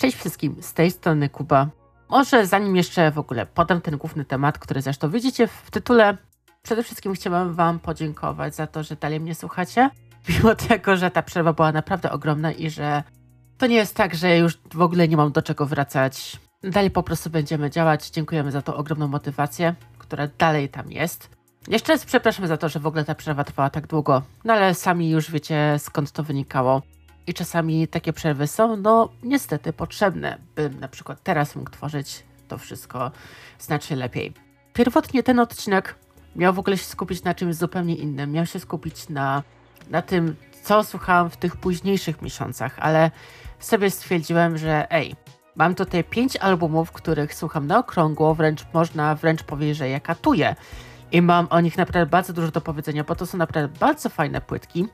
Cześć wszystkim, z tej strony Kuba. Może zanim jeszcze w ogóle podam ten główny temat, który zresztą widzicie w tytule, przede wszystkim chciałam Wam podziękować za to, że dalej mnie słuchacie. Mimo tego, że ta przerwa była naprawdę ogromna i że to nie jest tak, że już w ogóle nie mam do czego wracać. Dalej po prostu będziemy działać. Dziękujemy za tą ogromną motywację, która dalej tam jest. Jeszcze raz przepraszam za to, że w ogóle ta przerwa trwała tak długo, no ale sami już wiecie skąd to wynikało. I czasami takie przerwy są, no niestety potrzebne, bym na przykład teraz mógł tworzyć to wszystko znacznie lepiej. Pierwotnie ten odcinek miał w ogóle się skupić na czymś zupełnie innym. Miał się skupić na, na tym, co słuchałam w tych późniejszych miesiącach, ale sobie stwierdziłem, że ej, mam tutaj pięć albumów, których słucham na okrągło, wręcz można wręcz powiedzieć, że ja katuję. I mam o nich naprawdę bardzo dużo do powiedzenia, bo to są naprawdę bardzo fajne płytki,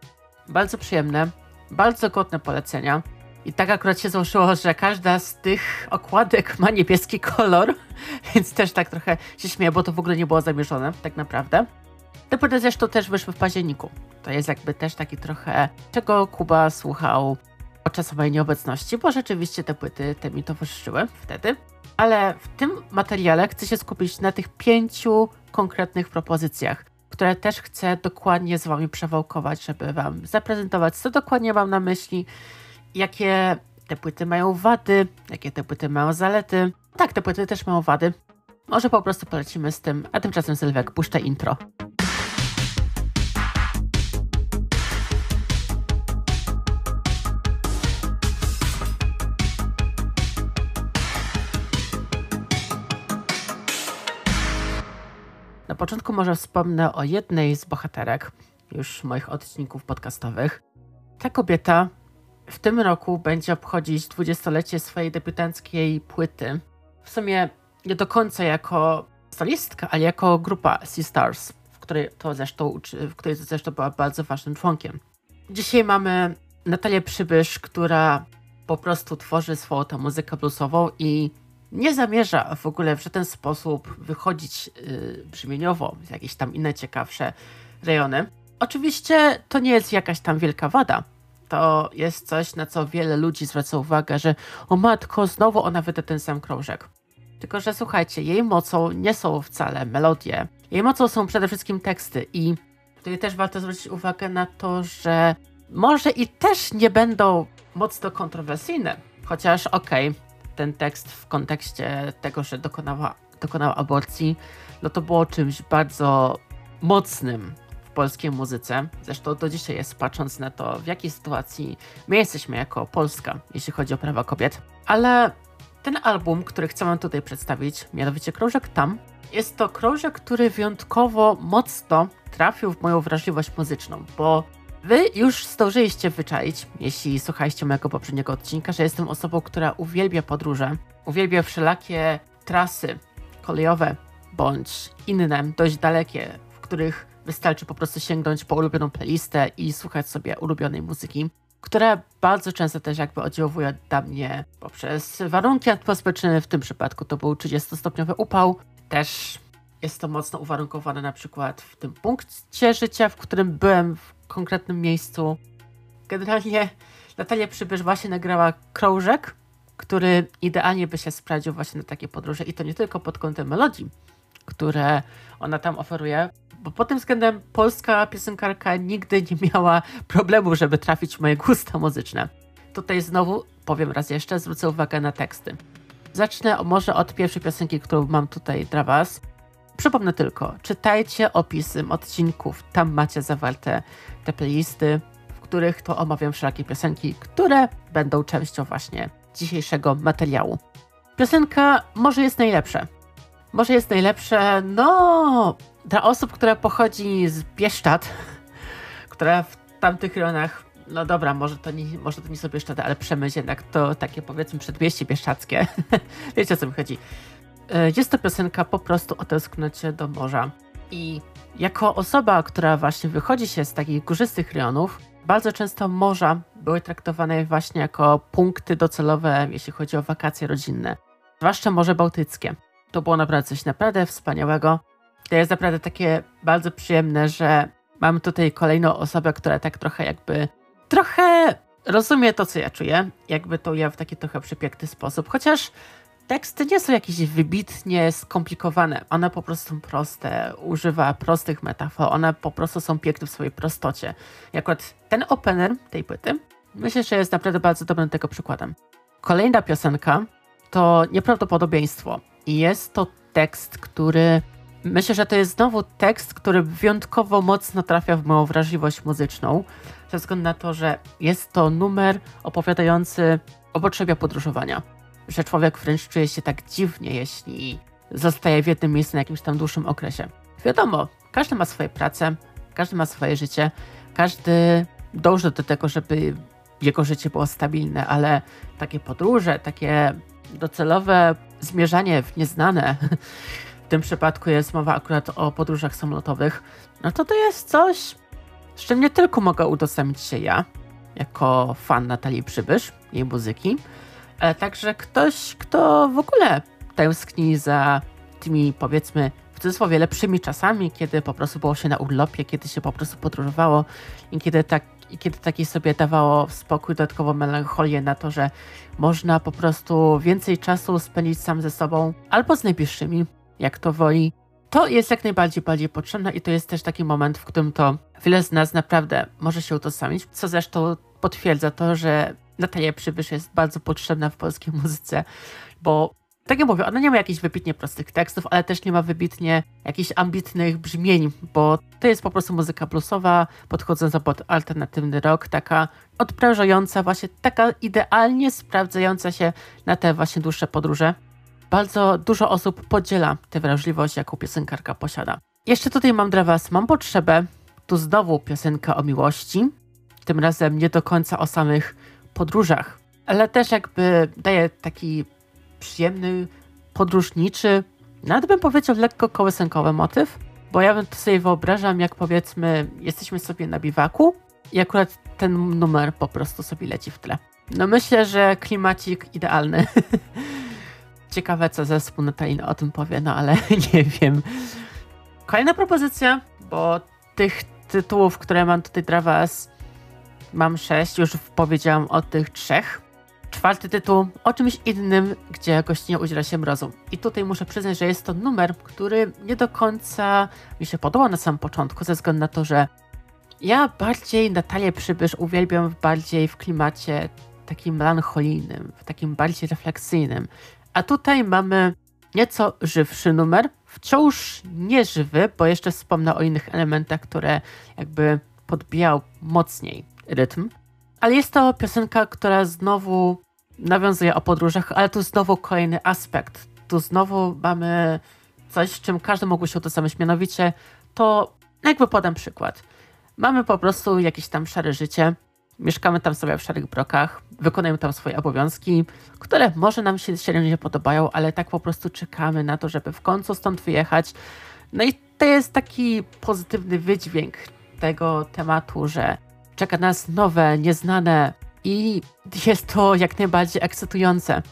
bardzo przyjemne, bardzo godne polecenia. I tak akurat się złożyło, że każda z tych okładek ma niebieski kolor, więc też tak trochę się śmieję, bo to w ogóle nie było zamierzone, tak naprawdę. Te płyty zresztą też wyszły w październiku. To jest jakby też taki trochę, czego Kuba słuchał podczas mojej nieobecności, bo rzeczywiście te płyty te mi towarzyszyły wtedy. Ale w tym materiale chcę się skupić na tych pięciu konkretnych propozycjach, które też chcę dokładnie z Wami przewałkować, żeby Wam zaprezentować, co dokładnie mam na myśli, jakie te płyty mają wady, jakie te płyty mają zalety. Tak, te płyty też mają wady. Może po prostu polecimy z tym, a tymczasem Sylwek puszcza intro. Początku może wspomnę o jednej z bohaterek już moich odcinków podcastowych. Ta kobieta w tym roku będzie obchodzić dwudziestolecie swojej debiutanckiej płyty. W sumie nie do końca jako solistka, ale jako grupa Sea Stars, w której to zresztą, w której to zresztą była bardzo ważnym członkiem. Dzisiaj mamy Natalię Przybysz, która po prostu tworzy swoją tę muzykę bluesową i nie zamierza w ogóle w żaden sposób wychodzić yy, brzmieniowo w jakieś tam inne ciekawsze rejony. Oczywiście to nie jest jakaś tam wielka wada. To jest coś, na co wiele ludzi zwraca uwagę, że o matko, znowu ona wyda ten sam krążek. Tylko, że słuchajcie, jej mocą nie są wcale melodie. Jej mocą są przede wszystkim teksty i tutaj też warto zwrócić uwagę na to, że może i też nie będą mocno kontrowersyjne. Chociaż okej, okay, ten tekst w kontekście tego, że dokonała, dokonała aborcji, no to było czymś bardzo mocnym w polskiej muzyce. Zresztą do dzisiaj jest, patrząc na to, w jakiej sytuacji my jesteśmy jako Polska, jeśli chodzi o prawa kobiet. Ale ten album, który chcę tutaj przedstawić, mianowicie Krążek Tam, jest to krążek, który wyjątkowo mocno trafił w moją wrażliwość muzyczną, bo Wy już zdążyliście wyczaić, jeśli słuchaliście mojego poprzedniego odcinka, że jestem osobą, która uwielbia podróże, uwielbia wszelakie trasy kolejowe bądź inne, dość dalekie, w których wystarczy po prostu sięgnąć po ulubioną playlistę i słuchać sobie ulubionej muzyki, która bardzo często też jakby oddziałuje na mnie poprzez warunki atmosferyczne. W tym przypadku to był 30-stopniowy upał. Też jest to mocno uwarunkowane na przykład w tym punkcie życia, w którym byłem w konkretnym miejscu. Generalnie Natalia Przybysz właśnie nagrała krążek, który idealnie by się sprawdził właśnie na takie podróże i to nie tylko pod kątem melodii, które ona tam oferuje, bo pod tym względem polska piosenkarka nigdy nie miała problemu, żeby trafić w moje gusta muzyczne. Tutaj znowu, powiem raz jeszcze, zwrócę uwagę na teksty. Zacznę może od pierwszej piosenki, którą mam tutaj dla Was. Przypomnę tylko, czytajcie opisy odcinków, tam macie zawarte te playlisty, w których to omawiam wszelakie piosenki, które będą częścią właśnie dzisiejszego materiału. Piosenka może jest najlepsza. Może jest najlepsze, no, dla osób, które pochodzi z Bieszczad, które w tamtych rejonach, no dobra, może to nie, może to nie są Bieszczady, ale Przemyśl jednak to takie powiedzmy przedmieście bieszczackie. Wiecie o co mi chodzi. E, jest to piosenka po prostu o tęsknocie do morza. I jako osoba, która właśnie wychodzi się z takich górzystych rejonów, bardzo często morza były traktowane właśnie jako punkty docelowe, jeśli chodzi o wakacje rodzinne. Zwłaszcza Morze Bałtyckie. To było naprawdę coś naprawdę wspaniałego. To jest naprawdę takie bardzo przyjemne, że mamy tutaj kolejną osobę, która tak trochę jakby trochę rozumie to, co ja czuję, jakby to ja w taki trochę przepiękny sposób, chociaż teksty nie są jakieś wybitnie skomplikowane. One po prostu są proste, używa prostych metafor, one po prostu są piękne w swojej prostocie. Jak ten opener tej płyty, myślę, że jest naprawdę bardzo dobrym tego przykładem. Kolejna piosenka to Nieprawdopodobieństwo. I jest to tekst, który myślę, że to jest znowu tekst, który wyjątkowo mocno trafia w moją wrażliwość muzyczną, ze względu na to, że jest to numer opowiadający o potrzebie podróżowania. Że człowiek wręcz czuje się tak dziwnie, jeśli zostaje w jednym miejscu na jakimś tam dłuższym okresie. Wiadomo, każdy ma swoje prace, każdy ma swoje życie, każdy dąży do tego, żeby jego życie było stabilne, ale takie podróże, takie docelowe zmierzanie w nieznane, w tym przypadku jest mowa akurat o podróżach samolotowych, no to to jest coś, z czym nie tylko mogę udostępnić się ja, jako fan Natalii Przybysz, jej muzyki, także ktoś, kto w ogóle tęskni za tymi, powiedzmy, w cudzysłowie lepszymi czasami, kiedy po prostu było się na urlopie, kiedy się po prostu podróżowało i kiedy tak i kiedy taki sobie dawało spokój, dodatkową melancholię na to, że można po prostu więcej czasu spędzić sam ze sobą albo z najbliższymi, jak to woli. To jest jak najbardziej bardziej potrzebne i to jest też taki moment, w którym to wiele z nas naprawdę może się utożsamić, co zresztą potwierdza to, że Natalia Przybysz jest bardzo potrzebna w polskiej muzyce, bo tak jak mówię, ona nie ma jakichś wybitnie prostych tekstów, ale też nie ma wybitnie jakichś ambitnych brzmień, bo to jest po prostu muzyka bluesowa, podchodząca pod alternatywny rock, taka odprężająca, właśnie taka idealnie sprawdzająca się na te właśnie dłuższe podróże. Bardzo dużo osób podziela tę wrażliwość, jaką piosenkarka posiada. Jeszcze tutaj mam dla Was, mam potrzebę, tu znowu piosenka o miłości, tym razem nie do końca o samych podróżach, ale też jakby daje taki przyjemny, podróżniczy, nawet bym powiedział lekko kołysankowy motyw, bo ja to sobie wyobrażam, jak powiedzmy, jesteśmy sobie na biwaku i akurat ten numer po prostu sobie leci w tle. No myślę, że klimacik idealny. Ciekawe, co zespół Natalin o tym powie, no ale nie wiem. Kolejna propozycja, bo tych tytułów, które mam tutaj dla Was, mam sześć, już powiedziałam o tych trzech. Czwarty tytuł o czymś innym, gdzie gościnie udziela się mrozu. I tutaj muszę przyznać, że jest to numer, który nie do końca mi się podobał na samym początku, ze względu na to, że ja bardziej Natalię Przybysz uwielbiam bardziej w klimacie takim melancholijnym, w takim bardziej refleksyjnym. A tutaj mamy nieco żywszy numer, wciąż nieżywy, bo jeszcze wspomnę o innych elementach, które jakby podbijał mocniej rytm. Ale jest to piosenka, która znowu nawiązuje o podróżach, ale tu znowu kolejny aspekt. Tu znowu mamy coś, z czym każdy mógł się utożsamić. Mianowicie to, jakby podam przykład. Mamy po prostu jakieś tam szare życie, mieszkamy tam sobie w szarych brokach, wykonujemy tam swoje obowiązki, które może nam się średnio nie podobają, ale tak po prostu czekamy na to, żeby w końcu stąd wyjechać. No i to jest taki pozytywny wydźwięk tego tematu, że czeka nas nowe, nieznane i jest to jak najbardziej ekscytujące.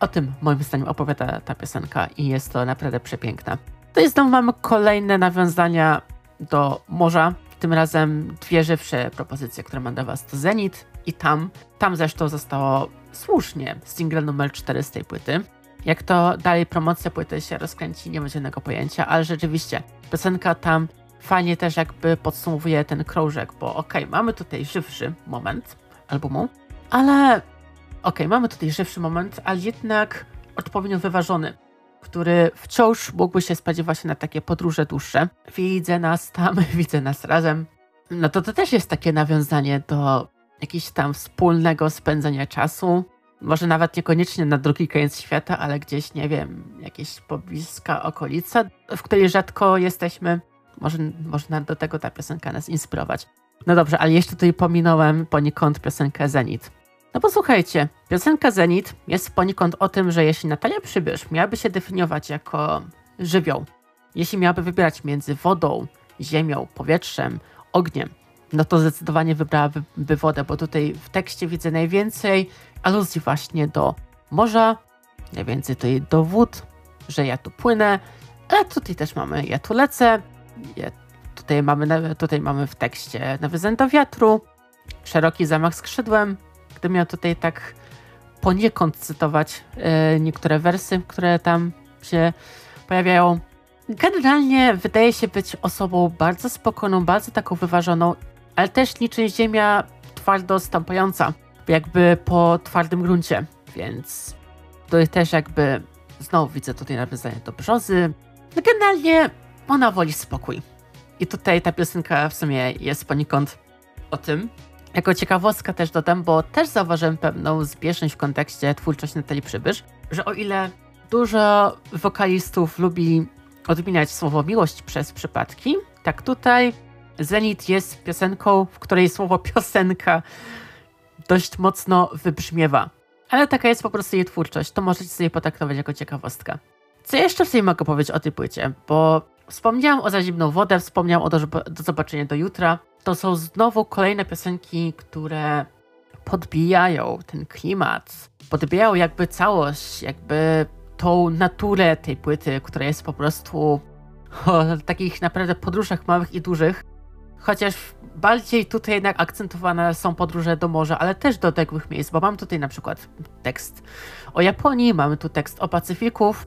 O tym moim zdaniem opowiada ta piosenka i jest to naprawdę przepiękna. To jest znowu mamy kolejne nawiązania do morza. Tym razem dwie żywsze propozycje, które mam dla Was to Zenit i Tam. Tam zresztą zostało słusznie single numer 4 z tej płyty. Jak to dalej promocja płyty się rozkręci, nie będzie żadnego pojęcia, ale rzeczywiście piosenka Tam fajnie też jakby podsumowuje ten krążek, bo okej, okay, mamy tutaj żywszy moment albumu, ale okej, okay, mamy tutaj żywszy moment, ale jednak odpowiednio wyważony, który wciąż mógłby się spodziewać na takie podróże dłuższe. Widzę nas tam, widzę nas razem. No to to też jest takie nawiązanie do jakiegoś tam wspólnego spędzania czasu. Może nawet niekoniecznie na drugi koniec świata, ale gdzieś, nie wiem, jakieś pobliska okolica, w której rzadko jesteśmy. Może, można do tego ta piosenka nas inspirować. No dobrze, ale jeszcze tutaj pominąłem poniekąd piosenkę Zenit. No posłuchajcie, piosenka Zenit jest poniekąd o tym, że jeśli Natalia Przybysz miałaby się definiować jako żywioł, jeśli miałaby wybierać między wodą, ziemią, powietrzem, ogniem, no to zdecydowanie wybrałaby wodę, bo tutaj w tekście widzę najwięcej aluzji właśnie do morza, najwięcej tutaj do wód, że ja tu płynę, ale tutaj też mamy ja tu lecę, tutaj mamy, tutaj mamy w tekście nawiązanie do wiatru, szeroki zamach skrzydłem, gdybym miał tutaj tak poniekąd cytować e, niektóre wersy, które tam się pojawiają. Generalnie wydaje się być osobą bardzo spokojną, bardzo taką wyważoną, ale też niczym ziemia twardo stąpająca, jakby po twardym gruncie, więc to też jakby znowu widzę tutaj nawiązanie do brzozy. No generalnie ona woli spokój. I tutaj ta piosenka w sumie jest poniekąd o tym. Jako ciekawostka też dodam, bo też zauważyłem pewną zbieżność w kontekście twórczości Natalii Przybysz, że o ile dużo wokalistów lubi odmieniać słowo miłość przez przypadki, tak tutaj Zenit jest piosenką, w której słowo piosenka dość mocno wybrzmiewa. Ale taka jest po prostu jej twórczość, to możecie sobie potraktować jako ciekawostka. Co jeszcze w sobie mogę powiedzieć o tej płycie? Bo wspomniałam o Za zimną wodę, wspomniałam o do, do zobaczenia do jutra. To są znowu kolejne piosenki, które podbijają ten klimat, podbijają jakby całość, jakby tą naturę tej płyty, która jest po prostu o takich naprawdę podróżach małych i dużych. Chociaż bardziej tutaj jednak akcentowane są podróże do morza, ale też do odległych miejsc, bo mam tutaj na przykład tekst o Japonii, mamy tu tekst o Pacyfików.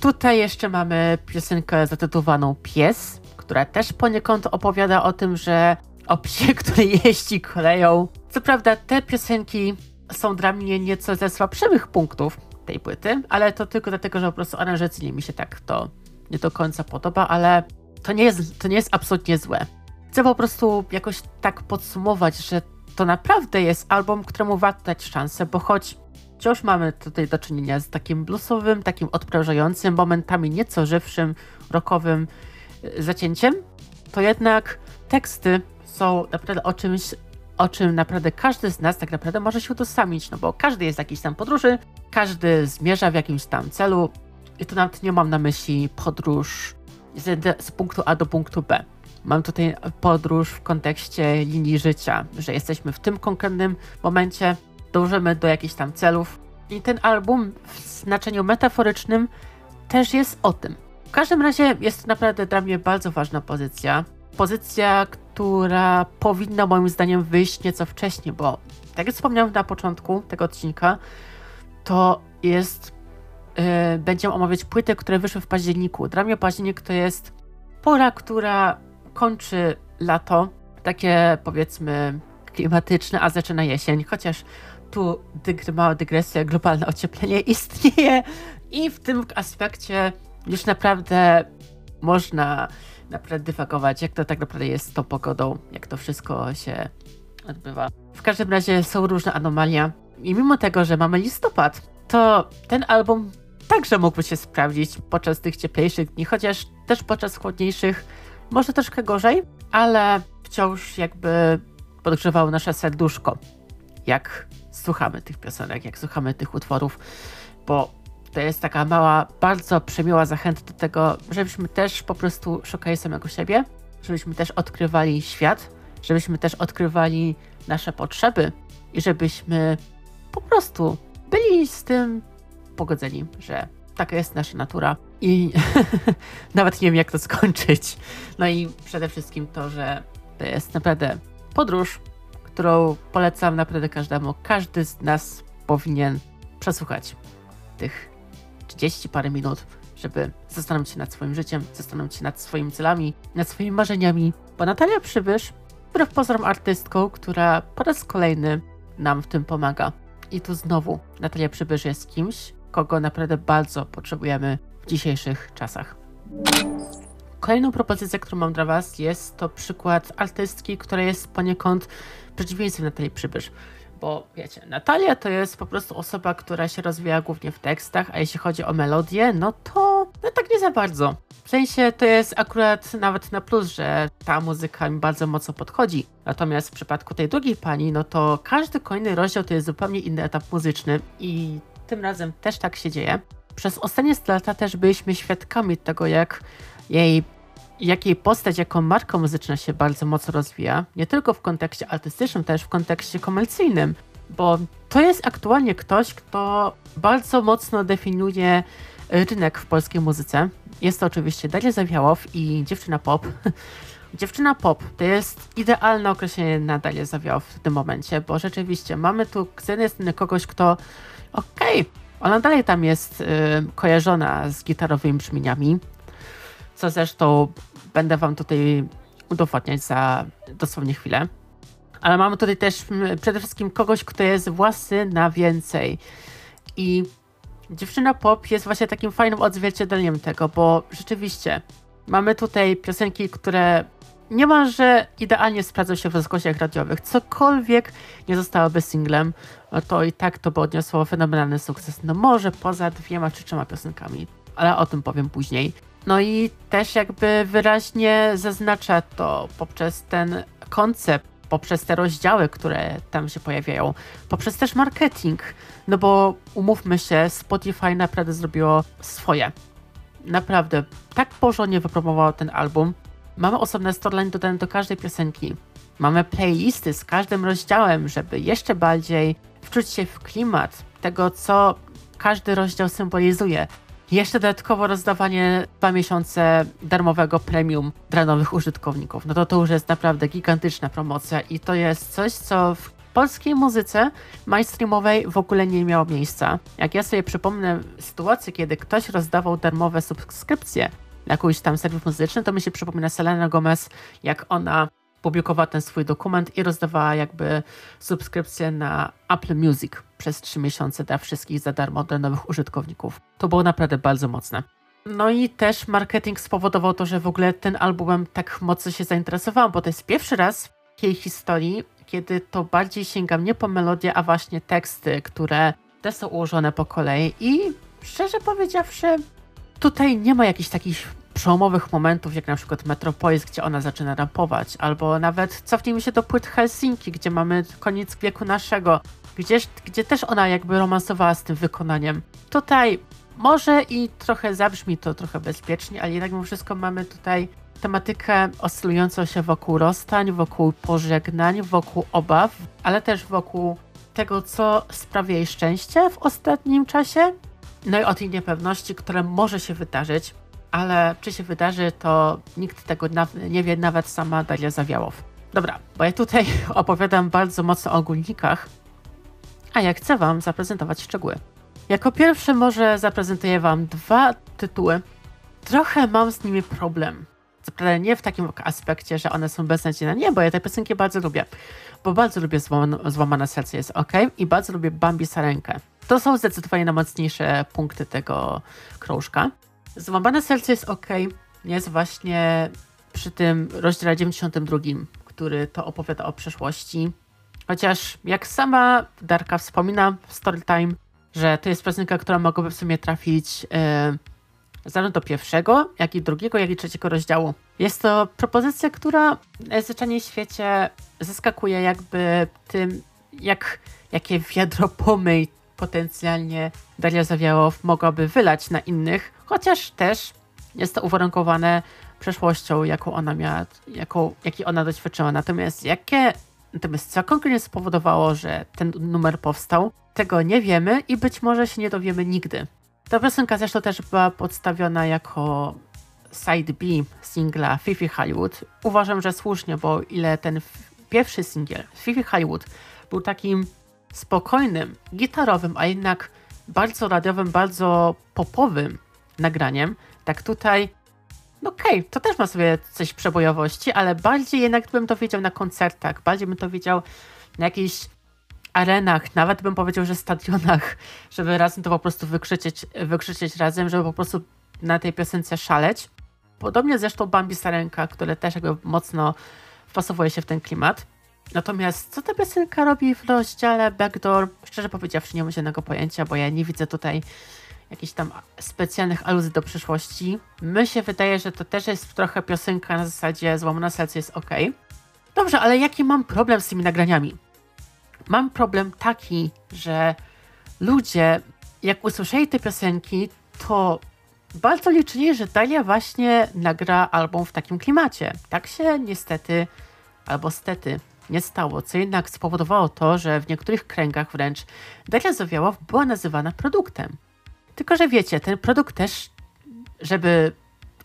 Tutaj jeszcze mamy piosenkę zatytułowaną Pies, która też poniekąd opowiada o tym, że o psie, który jeździ koleją. Co prawda te piosenki są dla mnie nieco ze słabszych punktów tej płyty, ale to tylko dlatego, że po prostu aranżacyjnie mi się tak to nie do końca podoba, ale to nie jest, to nie jest absolutnie złe. Chcę po prostu jakoś tak podsumować, że to naprawdę jest album, któremu warto dać szansę, bo choć wciąż mamy tutaj do czynienia z takim bluesowym, takim odprężającym, momentami nieco żywszym, rockowym y, zacięciem, to jednak teksty są naprawdę o czymś, o czym naprawdę każdy z nas tak naprawdę może się utożsamić, no bo każdy jest jakiś tam podróży, każdy zmierza w jakimś tam celu i to nawet nie mam na myśli podróż z, z punktu A do punktu B. Mam tutaj podróż w kontekście linii życia, że jesteśmy w tym konkretnym momencie, dążymy do jakichś tam celów. I ten album w znaczeniu metaforycznym też jest o tym. W każdym razie jest to naprawdę dla mnie bardzo ważna pozycja. Pozycja, która powinna moim zdaniem wyjść nieco wcześniej, bo tak jak wspomniałem na początku tego odcinka, to jest. Yy, będziemy omawiać płyty, które wyszły w październiku. Dla mnie październik to jest pora, która kończy lato, takie powiedzmy klimatyczne, a zaczyna jesień, chociaż tu dygry, mała dygresja, globalne ocieplenie istnieje i w tym aspekcie już naprawdę można naprawdę dywagować, jak to tak naprawdę jest z tą pogodą, jak to wszystko się odbywa. W każdym razie są różne anomalie i mimo tego, że mamy listopad, to ten album także mógłby się sprawdzić podczas tych cieplejszych dni, chociaż też podczas chłodniejszych może troszkę gorzej, ale wciąż jakby podgrzewało nasze serduszko, jak słuchamy tych piosenek, jak słuchamy tych utworów, bo to jest taka mała, bardzo przemiła zachęta do tego, żebyśmy też po prostu szukali samego siebie, żebyśmy też odkrywali świat, żebyśmy też odkrywali nasze potrzeby i żebyśmy po prostu byli z tym pogodzeni, że taka jest nasza natura i nawet nie wiem, jak to skończyć. No i przede wszystkim to, że to jest naprawdę podróż, którą polecam naprawdę każdemu. Każdy z nas powinien przesłuchać tych 30 parę minut, żeby zastanowić się nad swoim życiem, zastanowić się nad swoimi celami, nad swoimi marzeniami. Bo Natalia Przybysz, wbrew pozorom artystką, która po raz kolejny nam w tym pomaga. I tu znowu Natalia Przybysz jest kimś, kogo naprawdę bardzo potrzebujemy w dzisiejszych czasach. Kolejną propozycją, którą mam dla Was, jest to przykład artystki, która jest poniekąd przeciwieństwem Natalii Przybysz. Bo wiecie, Natalia to jest po prostu osoba, która się rozwija głównie w tekstach, a jeśli chodzi o melodię, no to no tak nie za bardzo. W sensie to jest akurat nawet na plus, że ta muzyka mi bardzo mocno podchodzi. Natomiast w przypadku tej drugiej pani, no to każdy kolejny rozdział to jest zupełnie inny etap muzyczny i tym razem też tak się dzieje. Przez ostatnie lata też byliśmy świadkami tego, jak jej, jak jej postać jako marka muzyczna się bardzo mocno rozwija. Nie tylko w kontekście artystycznym, też w kontekście komercyjnym. Bo to jest aktualnie ktoś, kto bardzo mocno definiuje rynek w polskiej muzyce. Jest to oczywiście Daria Zawiałow i dziewczyna pop, Dziewczyna pop to jest idealne określenie na Dalię Zawiał w tym momencie, bo rzeczywiście mamy tu z jednej strony kogoś, kto okej, okay, ona dalej tam jest y, kojarzona z gitarowymi brzmieniami, co zresztą będę wam tutaj udowodniać za dosłownie chwilę. Ale mamy tutaj też przede wszystkim kogoś, kto jest własny na więcej. I dziewczyna pop jest właśnie takim fajnym odzwierciedleniem tego, bo rzeczywiście mamy tutaj piosenki, które niemalże idealnie sprawdzą się w rozgłosiach radiowych. Cokolwiek nie zostałoby singlem, to i tak to by odniosło fenomenalny sukces. No może poza dwiema czy trzema piosenkami, ale o tym powiem później. No i też jakby wyraźnie zaznacza to poprzez ten koncept, poprzez te rozdziały, które tam się pojawiają, poprzez też marketing. No bo umówmy się, Spotify naprawdę zrobiło swoje. Naprawdę, tak porządnie wypromowało ten album. Mamy osobne storyline dodane do każdej piosenki. Mamy playlisty z każdym rozdziałem, żeby jeszcze bardziej wczuć się w klimat tego, co każdy rozdział symbolizuje. Jeszcze dodatkowo rozdawanie dwa miesiące darmowego premium dla nowych użytkowników. No to to już jest naprawdę gigantyczna promocja i to jest coś, co w polskiej muzyce mainstreamowej w ogóle nie miało miejsca. Jak ja sobie przypomnę sytuację, kiedy ktoś rozdawał darmowe subskrypcje na jakiś tam serwis muzyczny, to mi się przypomina Selena Gomez, jak ona publikowała ten swój dokument i rozdawała jakby subskrypcję na Apple Music przez 3 miesiące dla wszystkich za darmo dla nowych użytkowników. To było naprawdę bardzo mocne. No i też marketing spowodował to, że w ogóle ten albumem tak mocno się zainteresowałam, bo to jest pierwszy raz w jej historii, kiedy to bardziej sięgam nie po melodię, a właśnie teksty, które te są ułożone po kolei i szczerze powiedziawszy, tutaj nie ma jakichś takich przełomowych momentów, jak na przykład Metropolis, gdzie ona zaczyna rapować, albo nawet cofnijmy się do płyt Helsinki, gdzie mamy koniec wieku naszego, gdzie, gdzie też ona jakby romansowała z tym wykonaniem. Tutaj może i trochę zabrzmi to trochę bezpiecznie, ale jednak mimo wszystko mamy tutaj tematykę oscylującą się wokół rozstań, wokół pożegnań, wokół obaw, ale też wokół tego, co sprawia jej szczęście w ostatnim czasie, no i o tej niepewności, która może się wydarzyć, ale czy się wydarzy, to nikt tego nie wie, nawet sama Daria Zawiałow. Dobra, bo ja tutaj opowiadam bardzo mocno o ogólnikach, a ja chcę Wam zaprezentować szczegóły. Jako pierwsze może zaprezentuję Wam dwa tytuły. Trochę mam z nimi problem. Co prawda nie w takim aspekcie, że one są beznadziejne. Nie, bo ja te piosenki bardzo lubię. Bo bardzo lubię Złamane, Złamane Serce jest ok i bardzo lubię Bambi Sarenkę. To są zdecydowanie najmocniejsze punkty tego krążka. Złamane serce jest ok, jest właśnie przy tym rozdziale 92, który to opowiada o przeszłości. Chociaż jak sama Darka wspomina w Storytime, że to jest piosenka, która mogłaby w sumie trafić yy, zarówno do pierwszego, jak i drugiego, jak i trzeciego rozdziału. Jest to propozycja, która najzwyczajniej w świecie zaskakuje jakby tym, jak, jakie wiadro pomyj potencjalnie Daria Zawiałow mogłaby wylać na innych, chociaż też jest to uwarunkowane przeszłością, jaką ona miała, jaką, jaki ona doświadczyła. Natomiast jakie, natomiast co konkretnie spowodowało, że ten numer powstał, tego nie wiemy i być może się nie dowiemy nigdy. Ta piosenka zresztą też była podstawiona jako side B singla Fifi Hollywood. Uważam, że słusznie, bo ile ten pierwszy singiel Fifi Hollywood był takim spokojnym, gitarowym, a jednak bardzo radiowym, bardzo popowym nagraniem, tak tutaj, no okej, okay, to też ma sobie coś przebojowości, ale bardziej jednak bym to wiedział na koncertach, bardziej bym to wiedział na jakichś arenach, nawet bym powiedział, że stadionach, żeby razem to po prostu wykrzyczeć, wykrzyczeć razem, żeby po prostu na tej piosence szaleć. Podobnie zresztą Bambi Sarenka, które też jakby mocno wpasowuje się w ten klimat. Natomiast co ta piosenka robi w rozdziale Backdoor? Szczerze powiedziawszy, nie mam żadnego pojęcia, bo ja nie widzę tutaj jakichś tam specjalnych aluzji do przyszłości. My się wydaje, że to też jest trochę piosenka na zasadzie złamana serce jest ok. Dobrze, ale jaki mam problem z tymi nagraniami? Mam problem taki, że ludzie, jak usłyszeli te piosenki, to bardzo liczyli, że Dalia właśnie nagra album w takim klimacie. Tak się niestety, albo stety, nie stało, co jednak spowodowało to, że w niektórych kręgach wręcz Daria Zawiałow była nazywana produktem. Tylko, że wiecie, ten produkt też, żeby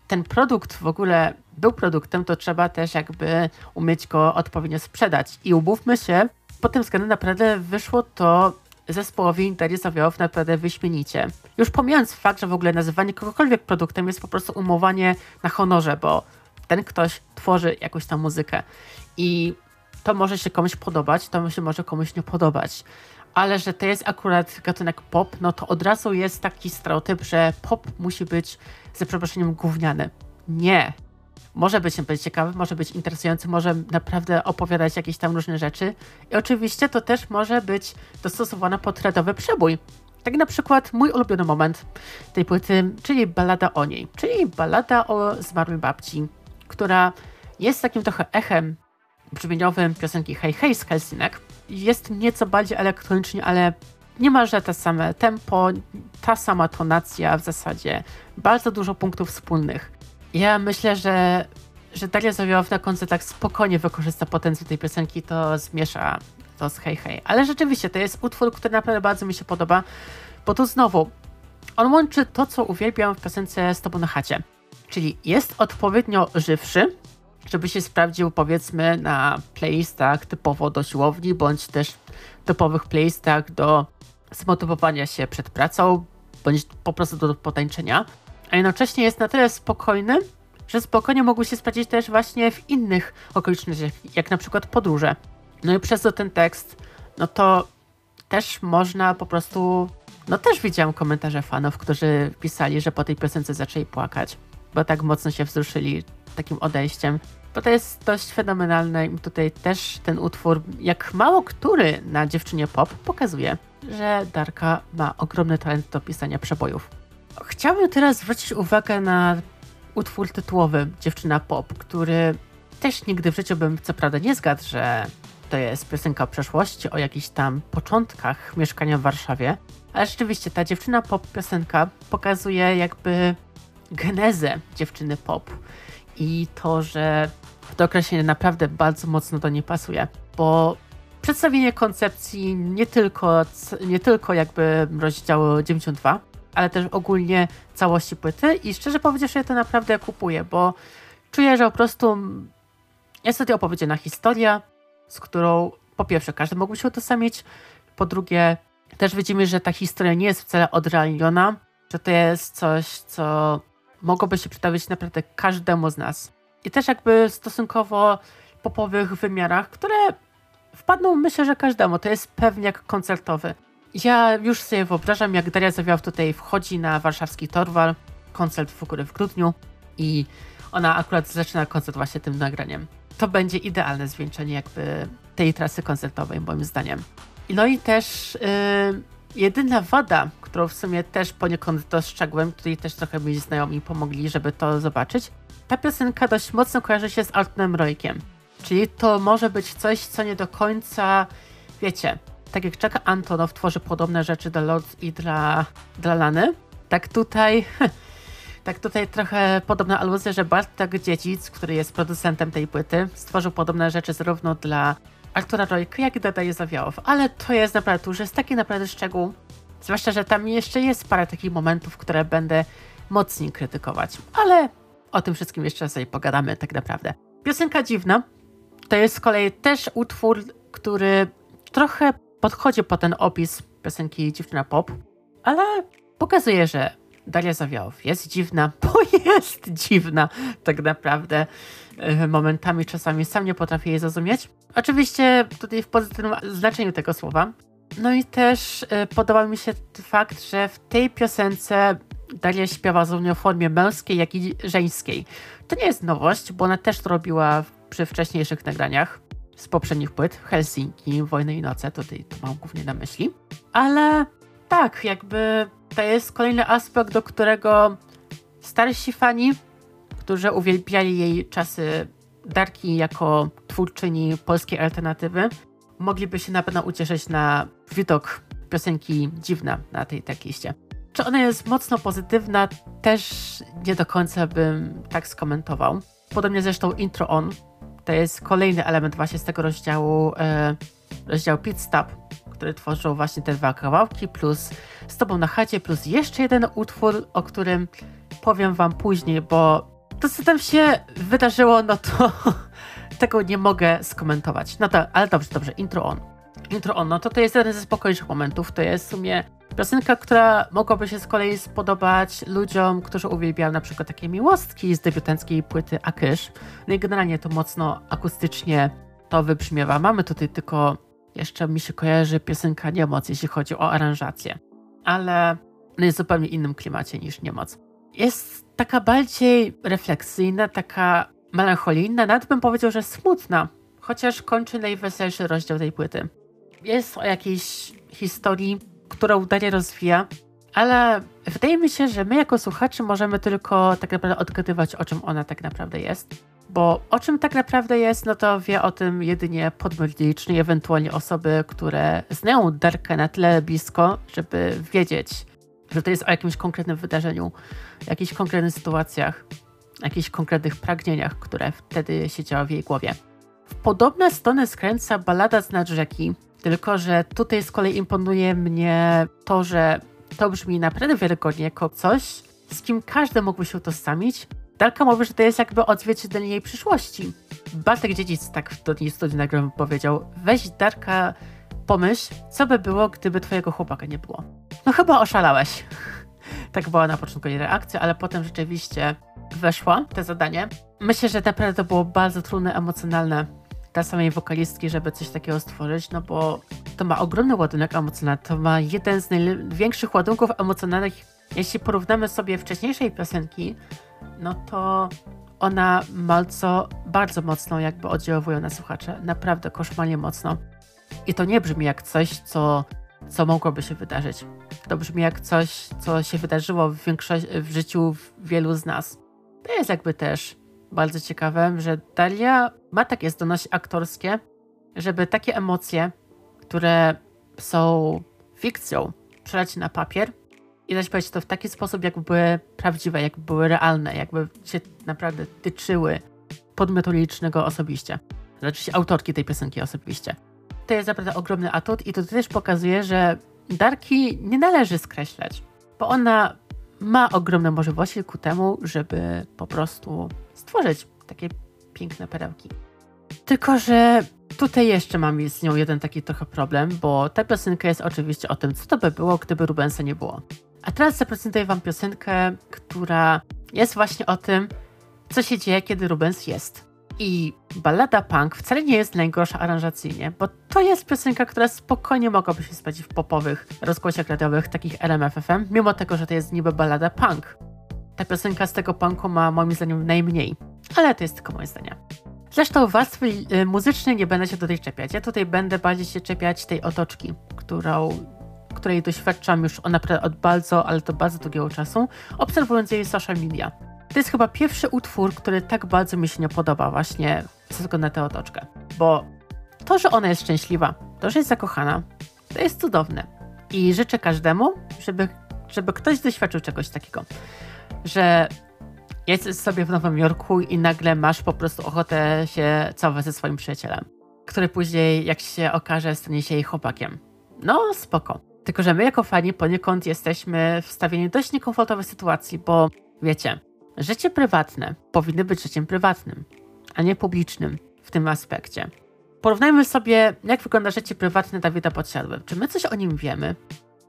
ten produkt w ogóle był produktem, to trzeba też jakby umieć go odpowiednio sprzedać. I umówmy się, pod tym względem naprawdę wyszło to zespołowi Darii Zawiołów naprawdę wyśmienicie. Już pomijając fakt, że w ogóle nazywanie kogokolwiek produktem jest po prostu umowanie na honorze, bo ten ktoś tworzy jakąś tam muzykę i to może się komuś podobać, to się może komuś nie podobać. Ale że to jest akurat gatunek pop, no to od razu jest taki stereotyp, że pop musi być ze przeproszeniem gówniany. Nie. Może być, być ciekawy, może być interesujący, może naprawdę opowiadać jakieś tam różne rzeczy. I oczywiście to też może być dostosowane pod radowy przebój. Tak na przykład mój ulubiony moment tej płyty, czyli balada o niej, czyli balada o zmarłej babci, która jest takim trochę echem brzmieniowym piosenki Hey Hey z Helsinek. Jest nieco bardziej elektronicznie, ale niemalże to same tempo, ta sama tonacja w zasadzie, bardzo dużo punktów wspólnych. Ja myślę, że, że Daria Zawiołow na koncertach spokojnie wykorzysta potencjał tej piosenki, to zmiesza to z Hey Hey. Ale rzeczywiście, to jest utwór, który naprawdę bardzo mi się podoba, bo tu znowu, on łączy to, co uwielbiam w piosence Z Tobą na chacie. Czyli jest odpowiednio żywszy, żeby się sprawdził powiedzmy na playlistach typowo do siłowni, bądź też typowych playlistach do zmotywowania się przed pracą, bądź po prostu do potańczenia. A jednocześnie jest na tyle spokojny, że spokojnie mogły się sprawdzić też właśnie w innych okolicznościach, jak na przykład podróże. No i przez to ten tekst, no to też można po prostu. No też widziałem komentarze fanów, którzy pisali, że po tej piosence zaczęli płakać, bo tak mocno się wzruszyli takim odejściem. Bo to jest dość fenomenalne i tutaj też ten utwór, jak mało który na dziewczynie pop, pokazuje, że Darka ma ogromny talent do pisania przebojów. Chciałbym teraz zwrócić uwagę na utwór tytułowy Dziewczyna Pop, który też nigdy w życiu bym co prawda nie zgadł, że to jest piosenka przeszłości, o jakichś tam początkach mieszkania w Warszawie, ale rzeczywiście ta dziewczyna pop piosenka pokazuje jakby genezę dziewczyny pop i to, że to określenie naprawdę bardzo mocno do niej pasuje, bo przedstawienie koncepcji nie tylko, nie tylko jakby rozdziału 92, ale też ogólnie całości płyty i szczerze powiedziawszy ja to naprawdę kupuję, bo czuję, że po prostu jest to opowiedziana historia, z którą po pierwsze każdy mógłby się utożsamić, po drugie też widzimy, że ta historia nie jest wcale odrealniona, że to jest coś, co mogłoby się przydawić naprawdę każdemu z nas. I też jakby stosunkowo popowych wymiarach, które wpadną myślę, że każdemu. To jest pewniak koncertowy. Ja już sobie wyobrażam, jak Daria Zawiałow tutaj wchodzi na warszawski Torwal, koncert w ogóle w grudniu i ona akurat zaczyna koncert właśnie tym nagraniem. To będzie idealne zwieńczenie jakby tej trasy koncertowej moim zdaniem. No i też yy, jedyna wada, którą w sumie też poniekąd dostrzegłem, tutaj też trochę mi znajomi pomogli, żeby to zobaczyć, ta piosenka dość mocno kojarzy się z Altonem Rojkiem. Czyli to może być coś, co nie do końca, wiecie, tak jak Czeka Antonow tworzy podobne rzeczy dla Lords i dla, dla Lany, tak tutaj, tak tutaj trochę podobna aluzja, że Bartek Dziedzic, który jest producentem tej płyty, stworzył podobne rzeczy zarówno dla Artura Rojka, jak i dla Daje Zawiałow. Ale to jest naprawdę, już jest taki naprawdę szczegół, zwłaszcza, że tam jeszcze jest parę takich momentów, które będę mocniej krytykować. Ale o tym wszystkim jeszcze sobie pogadamy tak naprawdę. Piosenka dziwna, to jest z kolei też utwór, który trochę podchodzi po ten opis piosenki Dziewczyna Pop, ale pokazuje, że Daria Zawiałow jest dziwna, bo jest dziwna tak naprawdę. E, momentami, czasami sam nie potrafię jej zrozumieć. Oczywiście tutaj w pozytywnym znaczeniu tego słowa. No i też e, podoba mi się fakt, że w tej piosence Daria śpiewa zarówno w formie męskiej, jak i żeńskiej. To nie jest nowość, bo ona też to robiła przy wcześniejszych nagraniach z poprzednich płyt, Helsinki, Wojny i Noce, tutaj to mam głównie na myśli. Ale tak, jakby to jest kolejny aspekt, do którego starsi fani, którzy uwielbiali jej czasy Darki jako twórczyni polskiej alternatywy, mogliby się na pewno ucieszyć na widok piosenki Dziwna na tej takiście. Czy ona jest mocno pozytywna, też nie do końca bym tak skomentował. Podobnie zresztą Intro On, to jest kolejny element właśnie z tego rozdziału, e, rozdziału Pit Stop, który tworzył właśnie te dwa kawałki, plus Z Tobą na chacie, plus jeszcze jeden utwór, o którym powiem wam później, bo to, co tam się wydarzyło, no to tego nie mogę skomentować. No to, ale dobrze, dobrze, intro on. Intro on, no to to jest jeden ze spokojniejszych momentów. To jest w sumie piosenka, która mogłaby się z kolei spodobać ludziom, którzy uwielbiają na przykład takie miłostki z debiutanckiej płyty Akysz. No i generalnie to mocno akustycznie to wybrzmiewa. Mamy tutaj tylko, jeszcze mi się kojarzy piosenka Niemoc, jeśli chodzi o aranżację. Ale no jest w zupełnie innym klimacie niż Niemoc. Jest taka bardziej refleksyjna, taka melancholijna, nawet bym powiedział, że smutna, chociaż kończy najweselszy rozdział tej płyty. Jest o jakiejś historii, którą Daria rozwija, ale wydaje mi się, że my jako słuchacze możemy tylko tak naprawdę odgadywać, o czym ona tak naprawdę jest. Bo o czym tak naprawdę jest, no to wie o tym jedynie podmiot liczny, ewentualnie osoby, które znają Darkę na tyle blisko, żeby wiedzieć, że to jest o jakimś konkretnym wydarzeniu, jakichś konkretnych sytuacjach, jakichś konkretnych pragnieniach, które wtedy się działy w jej głowie. W podobne strony skręca balada z rzeki, tylko że tutaj z kolei imponuje mnie to, że to brzmi naprawdę wiarygodnie jako coś, z kim każdy mógłby się utożsamić. Darka mówi, że to jest jakby odzwierciedlenie jej przyszłości. Bartek Dziedzic tak w dni studiu nagrałem powiedział, weź Darka, pomyśl, co by było, gdyby twojego chłopaka nie było. No chyba oszalałeś. tak była na początku jej reakcja, ale potem rzeczywiście weszła te zadanie. Myślę, że naprawdę to było bardzo trudne, emocjonalne dla samej wokalistki, żeby coś takiego stworzyć, no bo to ma ogromny ładunek emocjonalny, to ma jeden z największych ładunków emocjonalnych. Jeśli porównamy sobie wcześniejszej piosenki, no to ona bardzo, bardzo mocno jakby oddziałuje na słuchacze. Naprawdę koszmarnie mocno. I to nie brzmi jak coś, co, co mogłoby się wydarzyć. To brzmi jak coś, co się wydarzyło w, w życiu wielu z nas. To jest jakby też bardzo ciekawe, że Dalia ma takie zdolności aktorskie, żeby takie emocje, które są fikcją, przelać na papier i powiedzieć to w taki sposób, jakby były prawdziwe, jakby były realne, jakby się naprawdę tyczyły podmiotu licznego osobiście. Znaczy autorki tej piosenki osobiście. To jest naprawdę ogromny atut i to też pokazuje, że Darki nie należy skreślać, bo ona ma ogromne możliwości ku temu, żeby po prostu stworzyć takie piękne perełki. Tylko, że tutaj jeszcze mam z nią jeden taki trochę problem, bo ta piosenka jest oczywiście o tym, co to by było, gdyby Rubensa nie było. A teraz zaprezentuję wam piosenkę, która jest właśnie o tym, co się dzieje, kiedy Rubens jest. I ballada punk wcale nie jest najgorsza aranżacyjnie, bo to jest piosenka, która spokojnie mogłaby się spać w popowych rozgłosiach radiowych, takich RMFFM, mimo tego, że to jest niby ballada punk. Ta piosenka z tego punku ma moim zdaniem najmniej, ale to jest tylko moje zdanie. Zresztą warstwy y, muzycznej nie będę się tutaj czepiać. Ja tutaj będę bardziej się czepiać tej otoczki, którą, której doświadczam już od bardzo, ale to bardzo długiego czasu, obserwując jej social media. To jest chyba pierwszy utwór, który tak bardzo mi się nie podoba właśnie ze względu na tę otoczkę. Bo to, że ona jest szczęśliwa, to, że jest zakochana, to jest cudowne. I życzę każdemu, żeby, żeby ktoś doświadczył czegoś takiego. Że jesteś sobie w Nowym Jorku i nagle masz po prostu ochotę się całować ze swoim przyjacielem, który później, jak się okaże, stanie się jej chłopakiem. No, spoko. Tylko, że my jako fani poniekąd jesteśmy wstawieni w dość niekomfortowej sytuacji, bo wiecie, Życie prywatne powinno być życiem prywatnym, a nie publicznym w tym aspekcie. Porównajmy sobie, jak wygląda życie prywatne Dawida Podsiadły. Czy my coś o nim wiemy?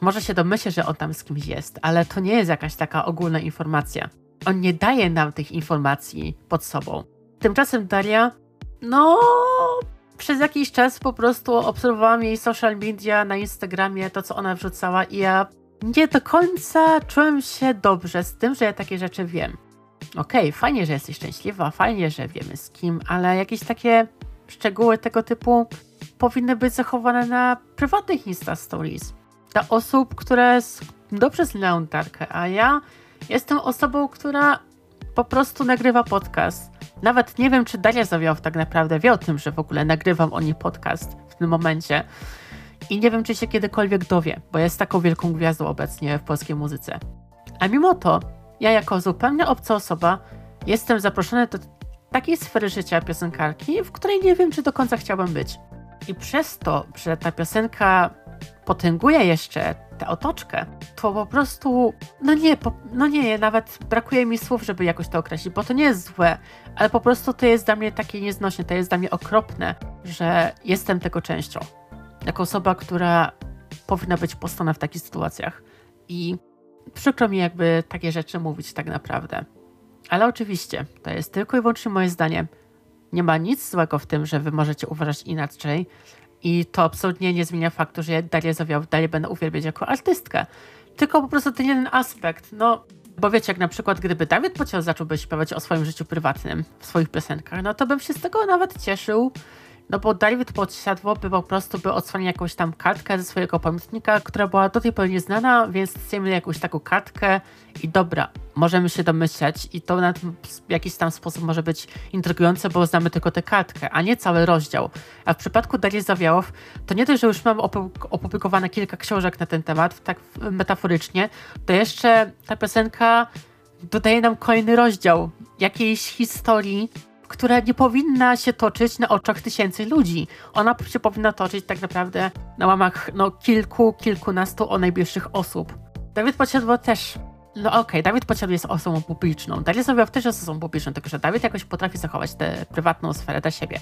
Może się domyślę, że on tam z kimś jest, ale to nie jest jakaś taka ogólna informacja. On nie daje nam tych informacji pod sobą. Tymczasem Daria, no, przez jakiś czas po prostu obserwowałam jej social media na Instagramie, to co ona wrzucała, i ja nie do końca czułem się dobrze z tym, że ja takie rzeczy wiem okej, okay, fajnie, że jesteś szczęśliwa, fajnie, że wiemy z kim, ale jakieś takie szczegóły tego typu powinny być zachowane na prywatnych Insta Stories. Dla osób, które dobrze znają Darkę, a ja jestem osobą, która po prostu nagrywa podcast. Nawet nie wiem, czy Daria Zawiow tak naprawdę wie o tym, że w ogóle nagrywam o niej podcast w tym momencie. I nie wiem, czy się kiedykolwiek dowie, bo jest taką wielką gwiazdą obecnie w polskiej muzyce. A mimo to ja jako zupełnie obca osoba jestem zaproszony do takiej sfery życia piosenkarki, w której nie wiem, czy do końca chciałbym być. I przez to, że ta piosenka potęguje jeszcze tę otoczkę, to po prostu, no nie, po, no nie, nawet brakuje mi słów, żeby jakoś to określić, bo to nie jest złe, ale po prostu to jest dla mnie takie nieznośne, to jest dla mnie okropne, że jestem tego częścią. Jako osoba, która powinna być postana w takich sytuacjach. I przykro mi jakby takie rzeczy mówić tak naprawdę. Ale oczywiście, to jest tylko i wyłącznie moje zdanie. Nie ma nic złego w tym, że wy możecie uważać inaczej i to absolutnie nie zmienia faktu, że ja Darię Zawiał dalej będę uwielbiać jako artystkę. Tylko po prostu ten jeden aspekt, no bo wiecie, jak na przykład gdyby Dawid Pociał zacząłby śpiewać o swoim życiu prywatnym w swoich piosenkach, no to bym się z tego nawet cieszył, no bo David Podsiadło by po prostu by odsłonił jakąś tam kartkę ze swojego pamiętnika, która była do tej pory nieznana, więc chcemy jakąś taką kartkę i dobra, możemy się domyśleć i to na jakiś tam sposób może być intrygujące, bo znamy tylko tę kartkę, a nie cały rozdział. A w przypadku Darii Zawiałow, to nie dość, że już mam opublikowane kilka książek na ten temat, tak metaforycznie, to jeszcze ta piosenka dodaje nam kolejny rozdział jakiejś historii, która nie powinna się toczyć na oczach tysięcy ludzi. Ona się powinna toczyć tak naprawdę na łamach no, kilku, kilkunastu o najbliższych osób. Dawid Pociadło też no okej, okay, Dawid Pociadło jest osobą publiczną. Daria Sowiaw też jest osobą publiczną, tylko że Dawid jakoś potrafi zachować tę prywatną sferę dla siebie.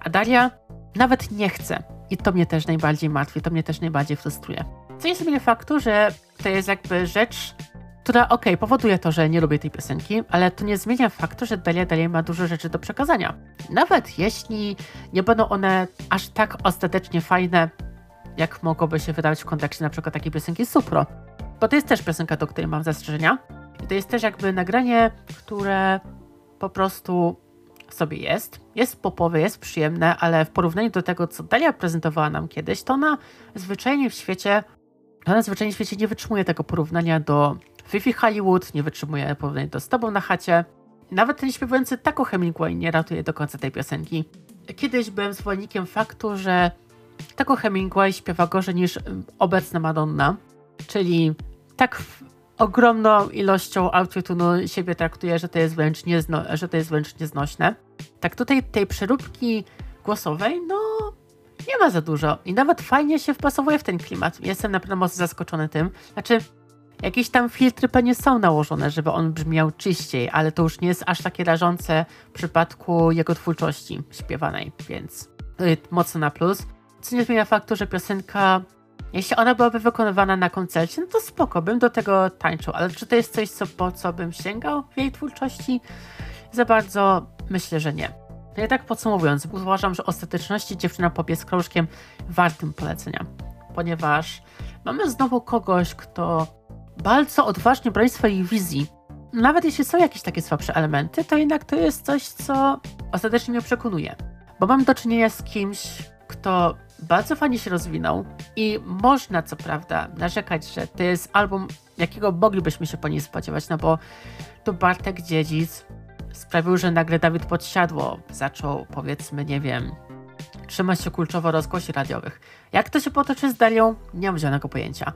A Daria nawet nie chce. I to mnie też najbardziej martwi, to mnie też najbardziej frustruje. Co nie zmienia faktu, że to jest jakby rzecz, która okej, okay, powoduje to, że nie lubię tej piosenki, ale to nie zmienia faktu, że Dalia dalej ma dużo rzeczy do przekazania. Nawet jeśli nie będą one aż tak ostatecznie fajne, jak mogłoby się wydawać w kontekście na przykład takiej piosenki Supro. Bo to jest też piosenka, do której mam zastrzeżenia. I to jest też jakby nagranie, które po prostu sobie jest. Jest popowe, jest przyjemne, ale w porównaniu do tego, co Dalia prezentowała nam kiedyś, to ona zwyczajnie w świecie, ona zwyczajnie w świecie nie wytrzymuje tego porównania do Fifi Hollywood nie wytrzymuje porównania do Z Tobą na chacie. Nawet ten śpiewający Taco Hemingway nie ratuje do końca tej piosenki. Kiedyś byłem zwolennikiem faktu, że Taco Hemingway śpiewa gorzej niż obecna Madonna, czyli tak ogromną ilością autotunu siebie traktuje, że to jest wręcz, niezno, że to jest wręcz nieznośne. Tak tutaj tej przeróbki głosowej, no nie ma za dużo i nawet fajnie się wpasowuje w ten klimat. Jestem naprawdę mocno zaskoczony tym. Znaczy, Jakieś tam filtry pewnie są nałożone, żeby on brzmiał czyściej, ale to już nie jest aż takie rażące w przypadku jego twórczości śpiewanej, więc yy, mocno na plus. Co nie zmienia faktu, że piosenka, jeśli ona byłaby wykonywana na koncercie, no to spoko, bym do tego tańczył, ale czy to jest coś, co, po co bym sięgał w jej twórczości? Za bardzo myślę, że nie. No i tak podsumowując, uważam, że ostateczności dziewczyna pop jest krążkiem wartym polecenia, ponieważ mamy znowu kogoś, kto bardzo odważnie broni swojej wizji. Nawet jeśli są jakieś takie słabsze elementy, to jednak to jest coś, co ostatecznie mnie przekonuje. Bo mam do czynienia z kimś, kto bardzo fajnie się rozwinął i można co prawda narzekać, że to jest album, jakiego moglibyśmy się po niej spodziewać, no bo to Bartek Dziedzic sprawił, że nagle Dawid Podsiadło zaczął, powiedzmy, nie wiem, trzymać się kulczowo rozgłosi radiowych. Jak to się potoczy z Darią? Nie mam żadnego pojęcia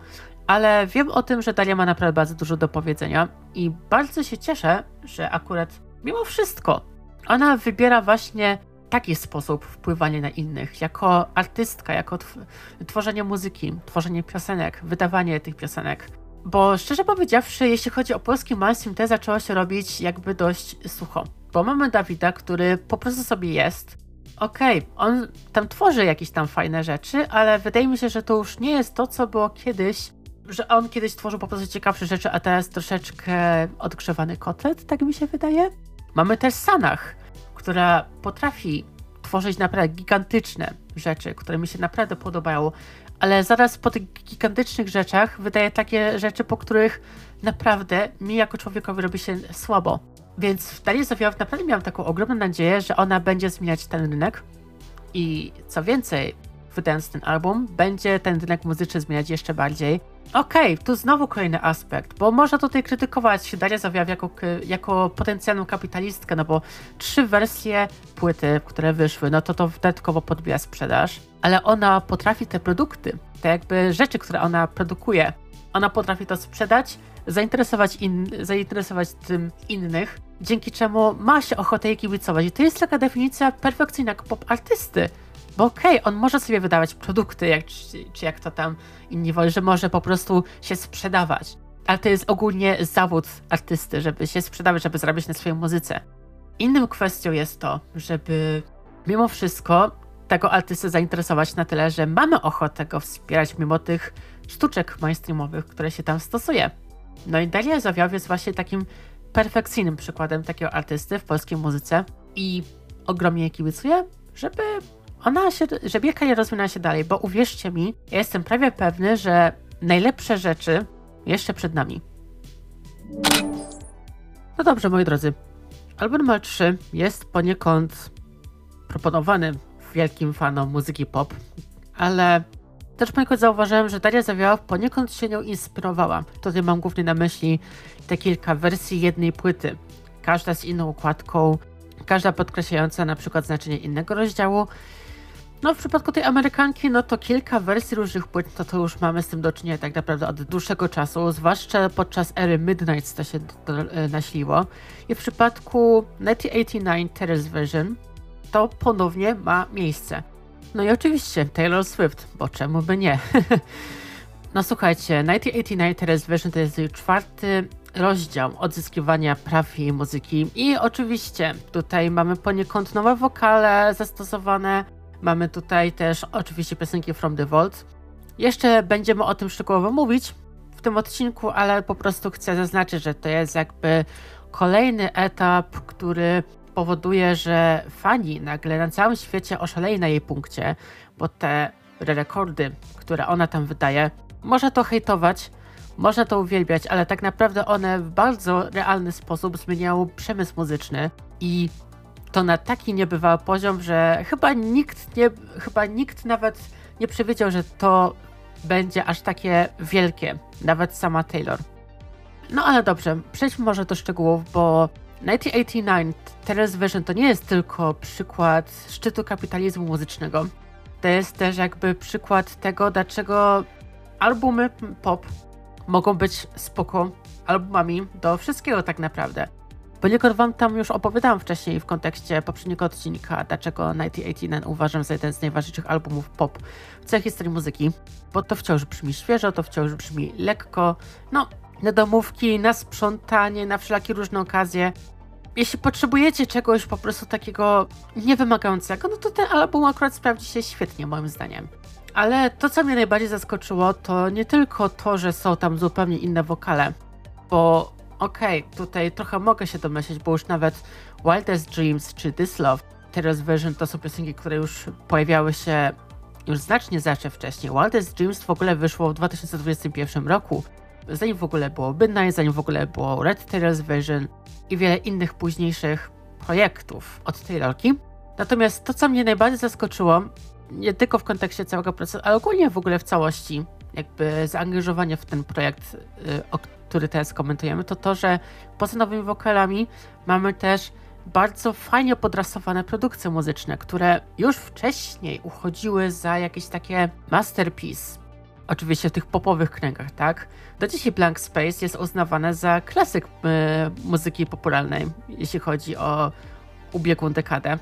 ale wiem o tym, że Daria ma naprawdę bardzo dużo do powiedzenia i bardzo się cieszę, że akurat mimo wszystko ona wybiera właśnie taki sposób wpływania na innych, jako artystka, jako tworzenie muzyki, tworzenie piosenek, wydawanie tych piosenek. Bo szczerze powiedziawszy, jeśli chodzi o polski mainstream, te zaczęło się robić jakby dość sucho. Bo mamy Dawida, który po prostu sobie jest. Okej, okay, on tam tworzy jakieś tam fajne rzeczy, ale wydaje mi się, że to już nie jest to, co było kiedyś że on kiedyś tworzył po prostu ciekawsze rzeczy, a teraz troszeczkę odgrzewany kotlet, tak mi się wydaje. Mamy też Sanach, która potrafi tworzyć naprawdę gigantyczne rzeczy, które mi się naprawdę podobają, ale zaraz po tych gigantycznych rzeczach wydaje takie rzeczy, po których naprawdę mi jako człowiekowi robi się słabo. Więc w Darii Zofiaw naprawdę miałam taką ogromną nadzieję, że ona będzie zmieniać ten rynek i co więcej, wydając ten album, będzie ten rynek muzyczny zmieniać jeszcze bardziej. Okej, okay, tu znowu kolejny aspekt, bo można tutaj krytykować Daria Zawiaw jako, jako potencjalną kapitalistkę, no bo trzy wersje płyty, które wyszły, no to to dodatkowo podbija sprzedaż, ale ona potrafi te produkty, te jakby rzeczy, które ona produkuje, ona potrafi to sprzedać, zainteresować, in, zainteresować tym innych, dzięki czemu ma się ochotę jej kibicować. I to jest taka definicja perfekcyjnego pop artysty Bo okej, okay, on może sobie wydawać produkty, jak, czy, czy jak to tam inni woli, że może po prostu się sprzedawać. Ale to jest ogólnie zawód artysty, żeby się sprzedawać, żeby zarabiać na swojej muzyce. Inną kwestią jest to, żeby mimo wszystko tego artystę zainteresować na tyle, że mamy ochotę go wspierać mimo tych sztuczek mainstreamowych, które się tam stosuje. No i Daria Zawiaw jest właśnie takim perfekcyjnym przykładem takiego artysty w polskiej muzyce i ogromnie kibicuję, żeby ona się, żeby jej kariera rozwinęła się dalej, bo uwierzcie mi, ja jestem prawie pewny, że najlepsze rzeczy jeszcze przed nami. No dobrze, moi drodzy. Album numer 3 jest poniekąd proponowany wielkim fanom muzyki pop, ale też poniekąd zauważyłem, że Daria Zawiała poniekąd się nią inspirowała. Tutaj mam głównie na myśli te kilka wersji jednej płyty. Każda z inną układką, każda podkreślająca na przykład znaczenie innego rozdziału. No w przypadku tej Amerykanki, no to kilka wersji różnych płyt, to to już mamy z tym do czynienia tak naprawdę od dłuższego czasu, zwłaszcza podczas ery Midnight to się e, nasiliło. I w przypadku 1989 Terrace Version to ponownie ma miejsce. No i oczywiście Taylor Swift, bo czemu by nie? no słuchajcie, 1989 Terrace Version to jest jej czwarty rozdział odzyskiwania praw jej muzyki i oczywiście tutaj mamy poniekąd nowe wokale zastosowane, mamy tutaj też oczywiście piosenki From the Vault. Jeszcze będziemy o tym szczegółowo mówić w tym odcinku, ale po prostu chcę zaznaczyć, że to jest jakby kolejny etap, który powoduje, że fani nagle na całym świecie oszaleją na jej punkcie, bo te rekordy, które ona tam wydaje, można to hejtować, można to uwielbiać, ale tak naprawdę one w bardzo realny sposób zmieniają przemysł muzyczny i to na taki niebywały poziom, że chyba nikt nie, chyba nikt nawet nie przewidział, że to będzie aż takie wielkie, nawet sama Taylor. No ale dobrze, przejdźmy może do szczegółów, bo 1989 Terrace Vision to nie jest tylko przykład szczytu kapitalizmu muzycznego. To jest też jakby przykład tego, dlaczego albumy pop mogą być spoko albumami do wszystkiego tak naprawdę. Poniekąd wam tam już opowiadałam wcześniej w kontekście poprzedniego odcinka, dlaczego 1989 uważam za jeden z najważniejszych albumów pop w całej historii muzyki, bo to wciąż brzmi świeżo, to wciąż brzmi lekko, no na domówki, na sprzątanie, na wszelakie różne okazje. Jeśli potrzebujecie czegoś po prostu takiego niewymagającego, no to ten album akurat sprawdzi się świetnie, moim zdaniem. Ale to, co mnie najbardziej zaskoczyło, to nie tylko to, że są tam zupełnie inne wokale, bo okej, okay, tutaj trochę mogę się domyśleć, bo już nawet Wildest Dreams czy This Love, Terrace Version to są piosenki, które już pojawiały się już znacznie zawsze wcześniej. Wildest Dreams w ogóle wyszło w 2021 roku, zanim w ogóle było Midnight, zanim w ogóle było Red Taylor's Version i wiele innych późniejszych projektów od Taylorki. Natomiast to, co mnie najbardziej zaskoczyło, nie tylko w kontekście całego procesu, ale ogólnie w ogóle w całości, jakby zaangażowanie w ten projekt, y, który teraz komentujemy, to to, że poza nowymi wokalami mamy też bardzo fajnie podrasowane produkcje muzyczne, które już wcześniej uchodziły za jakieś takie masterpiece oczywiście w tych popowych kręgach, tak? Do dzisiaj Blank Space jest uznawane za klasyk e, muzyki popularnej, jeśli chodzi o ubiegłą dekadę.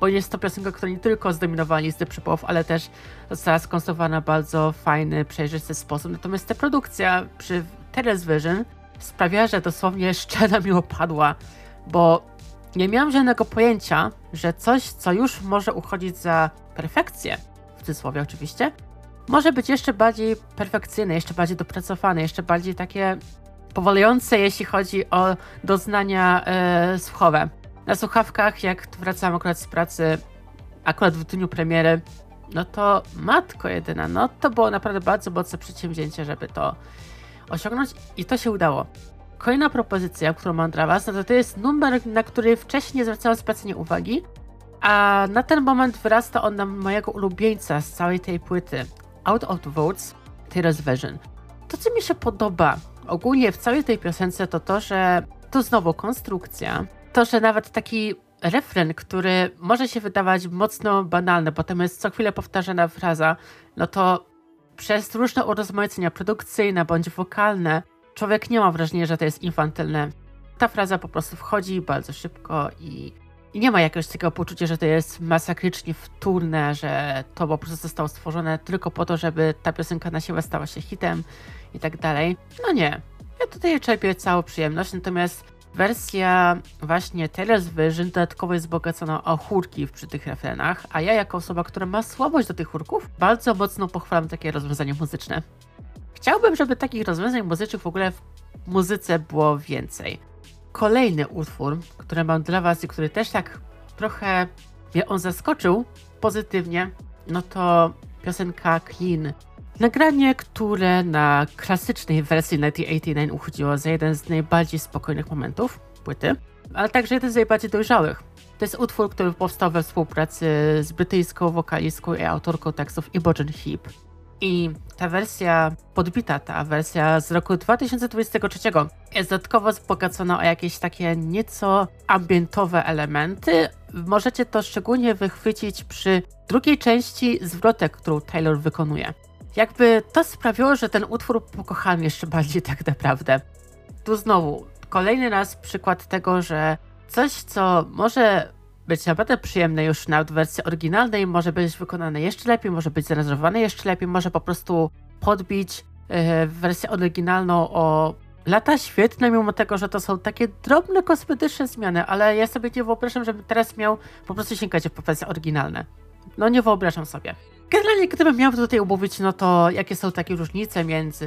Bo jest to piosenka, która nie tylko zdominowała listę przypłów, ale też została skonstruowana w bardzo fajny, przejrzysty sposób. Natomiast ta produkcja przy Terrace Vision sprawia, że dosłownie szczena mi opadła, bo nie miałam żadnego pojęcia, że coś, co już może uchodzić za perfekcję, w cudzysłowie oczywiście, może być jeszcze bardziej perfekcyjne, jeszcze bardziej dopracowane, jeszcze bardziej takie powalające, jeśli chodzi o doznania e, słuchowe. Na słuchawkach, jak wracam akurat z pracy, akurat w dniu premiery, no to matko jedyna, no to było naprawdę bardzo mocne przedsięwzięcie, żeby to osiągnąć i to się udało. Kolejna propozycja, którą mam dla Was, no to, to jest numer, na który wcześniej nie zwracałem specjalnie uwagi, a na ten moment wyrasta on na mojego ulubieńca z całej tej płyty. Out of Votes, Tears Version. To, co mi się podoba ogólnie w całej tej piosence, to to, że to znowu konstrukcja, to, że nawet taki refren, który może się wydawać mocno banalny, bo tam jest co chwilę powtarzana fraza, no to przez różne urozmaicenia produkcyjne bądź wokalne, człowiek nie ma wrażenia, że to jest infantylne. Ta fraza po prostu wchodzi bardzo szybko i I nie ma jakiegoś takiego poczucia, że to jest masakrycznie wtórne, że to po prostu zostało stworzone tylko po to, żeby ta piosenka na siebie stała się hitem i tak dalej. No nie. Ja tutaj czerpię całą przyjemność, natomiast wersja właśnie Taylor's Version dodatkowo jest wzbogacona o chórki przy tych refrenach, a ja jako osoba, która ma słabość do tych chórków, bardzo mocno pochwalam takie rozwiązania muzyczne. Chciałbym, żeby takich rozwiązań muzycznych w ogóle w muzyce było więcej. Kolejny utwór, który mam dla Was i który też tak trochę mnie on zaskoczył pozytywnie, no to piosenka Clean. Nagranie, które na klasycznej wersji 1989 uchodziło za jeden z najbardziej spokojnych momentów płyty, ale także jeden z najbardziej dojrzałych. To jest utwór, który powstał we współpracy z brytyjską wokalistką i autorką tekstów Imogen Heap. I ta wersja podbita, ta wersja z roku 2023 jest dodatkowo wzbogacona o jakieś takie nieco ambientowe elementy. Możecie to szczególnie wychwycić przy drugiej części zwrotek, którą Taylor wykonuje. Jakby to sprawiło, że ten utwór pokochałem jeszcze bardziej tak naprawdę. Tu znowu, kolejny raz przykład tego, że coś, co może być naprawdę przyjemne już w wersji oryginalnej, może być wykonane jeszcze lepiej, może być zarejestrowane jeszcze lepiej, może po prostu podbić yy, wersję oryginalną o lata świetne, mimo tego, że to są takie drobne kosmetyczne zmiany, ale ja sobie nie wyobrażam, żebym teraz miał po prostu sięgać po wersje oryginalne. No nie wyobrażam sobie. Generalnie, gdybym miał tutaj umówić, no to jakie są takie różnice między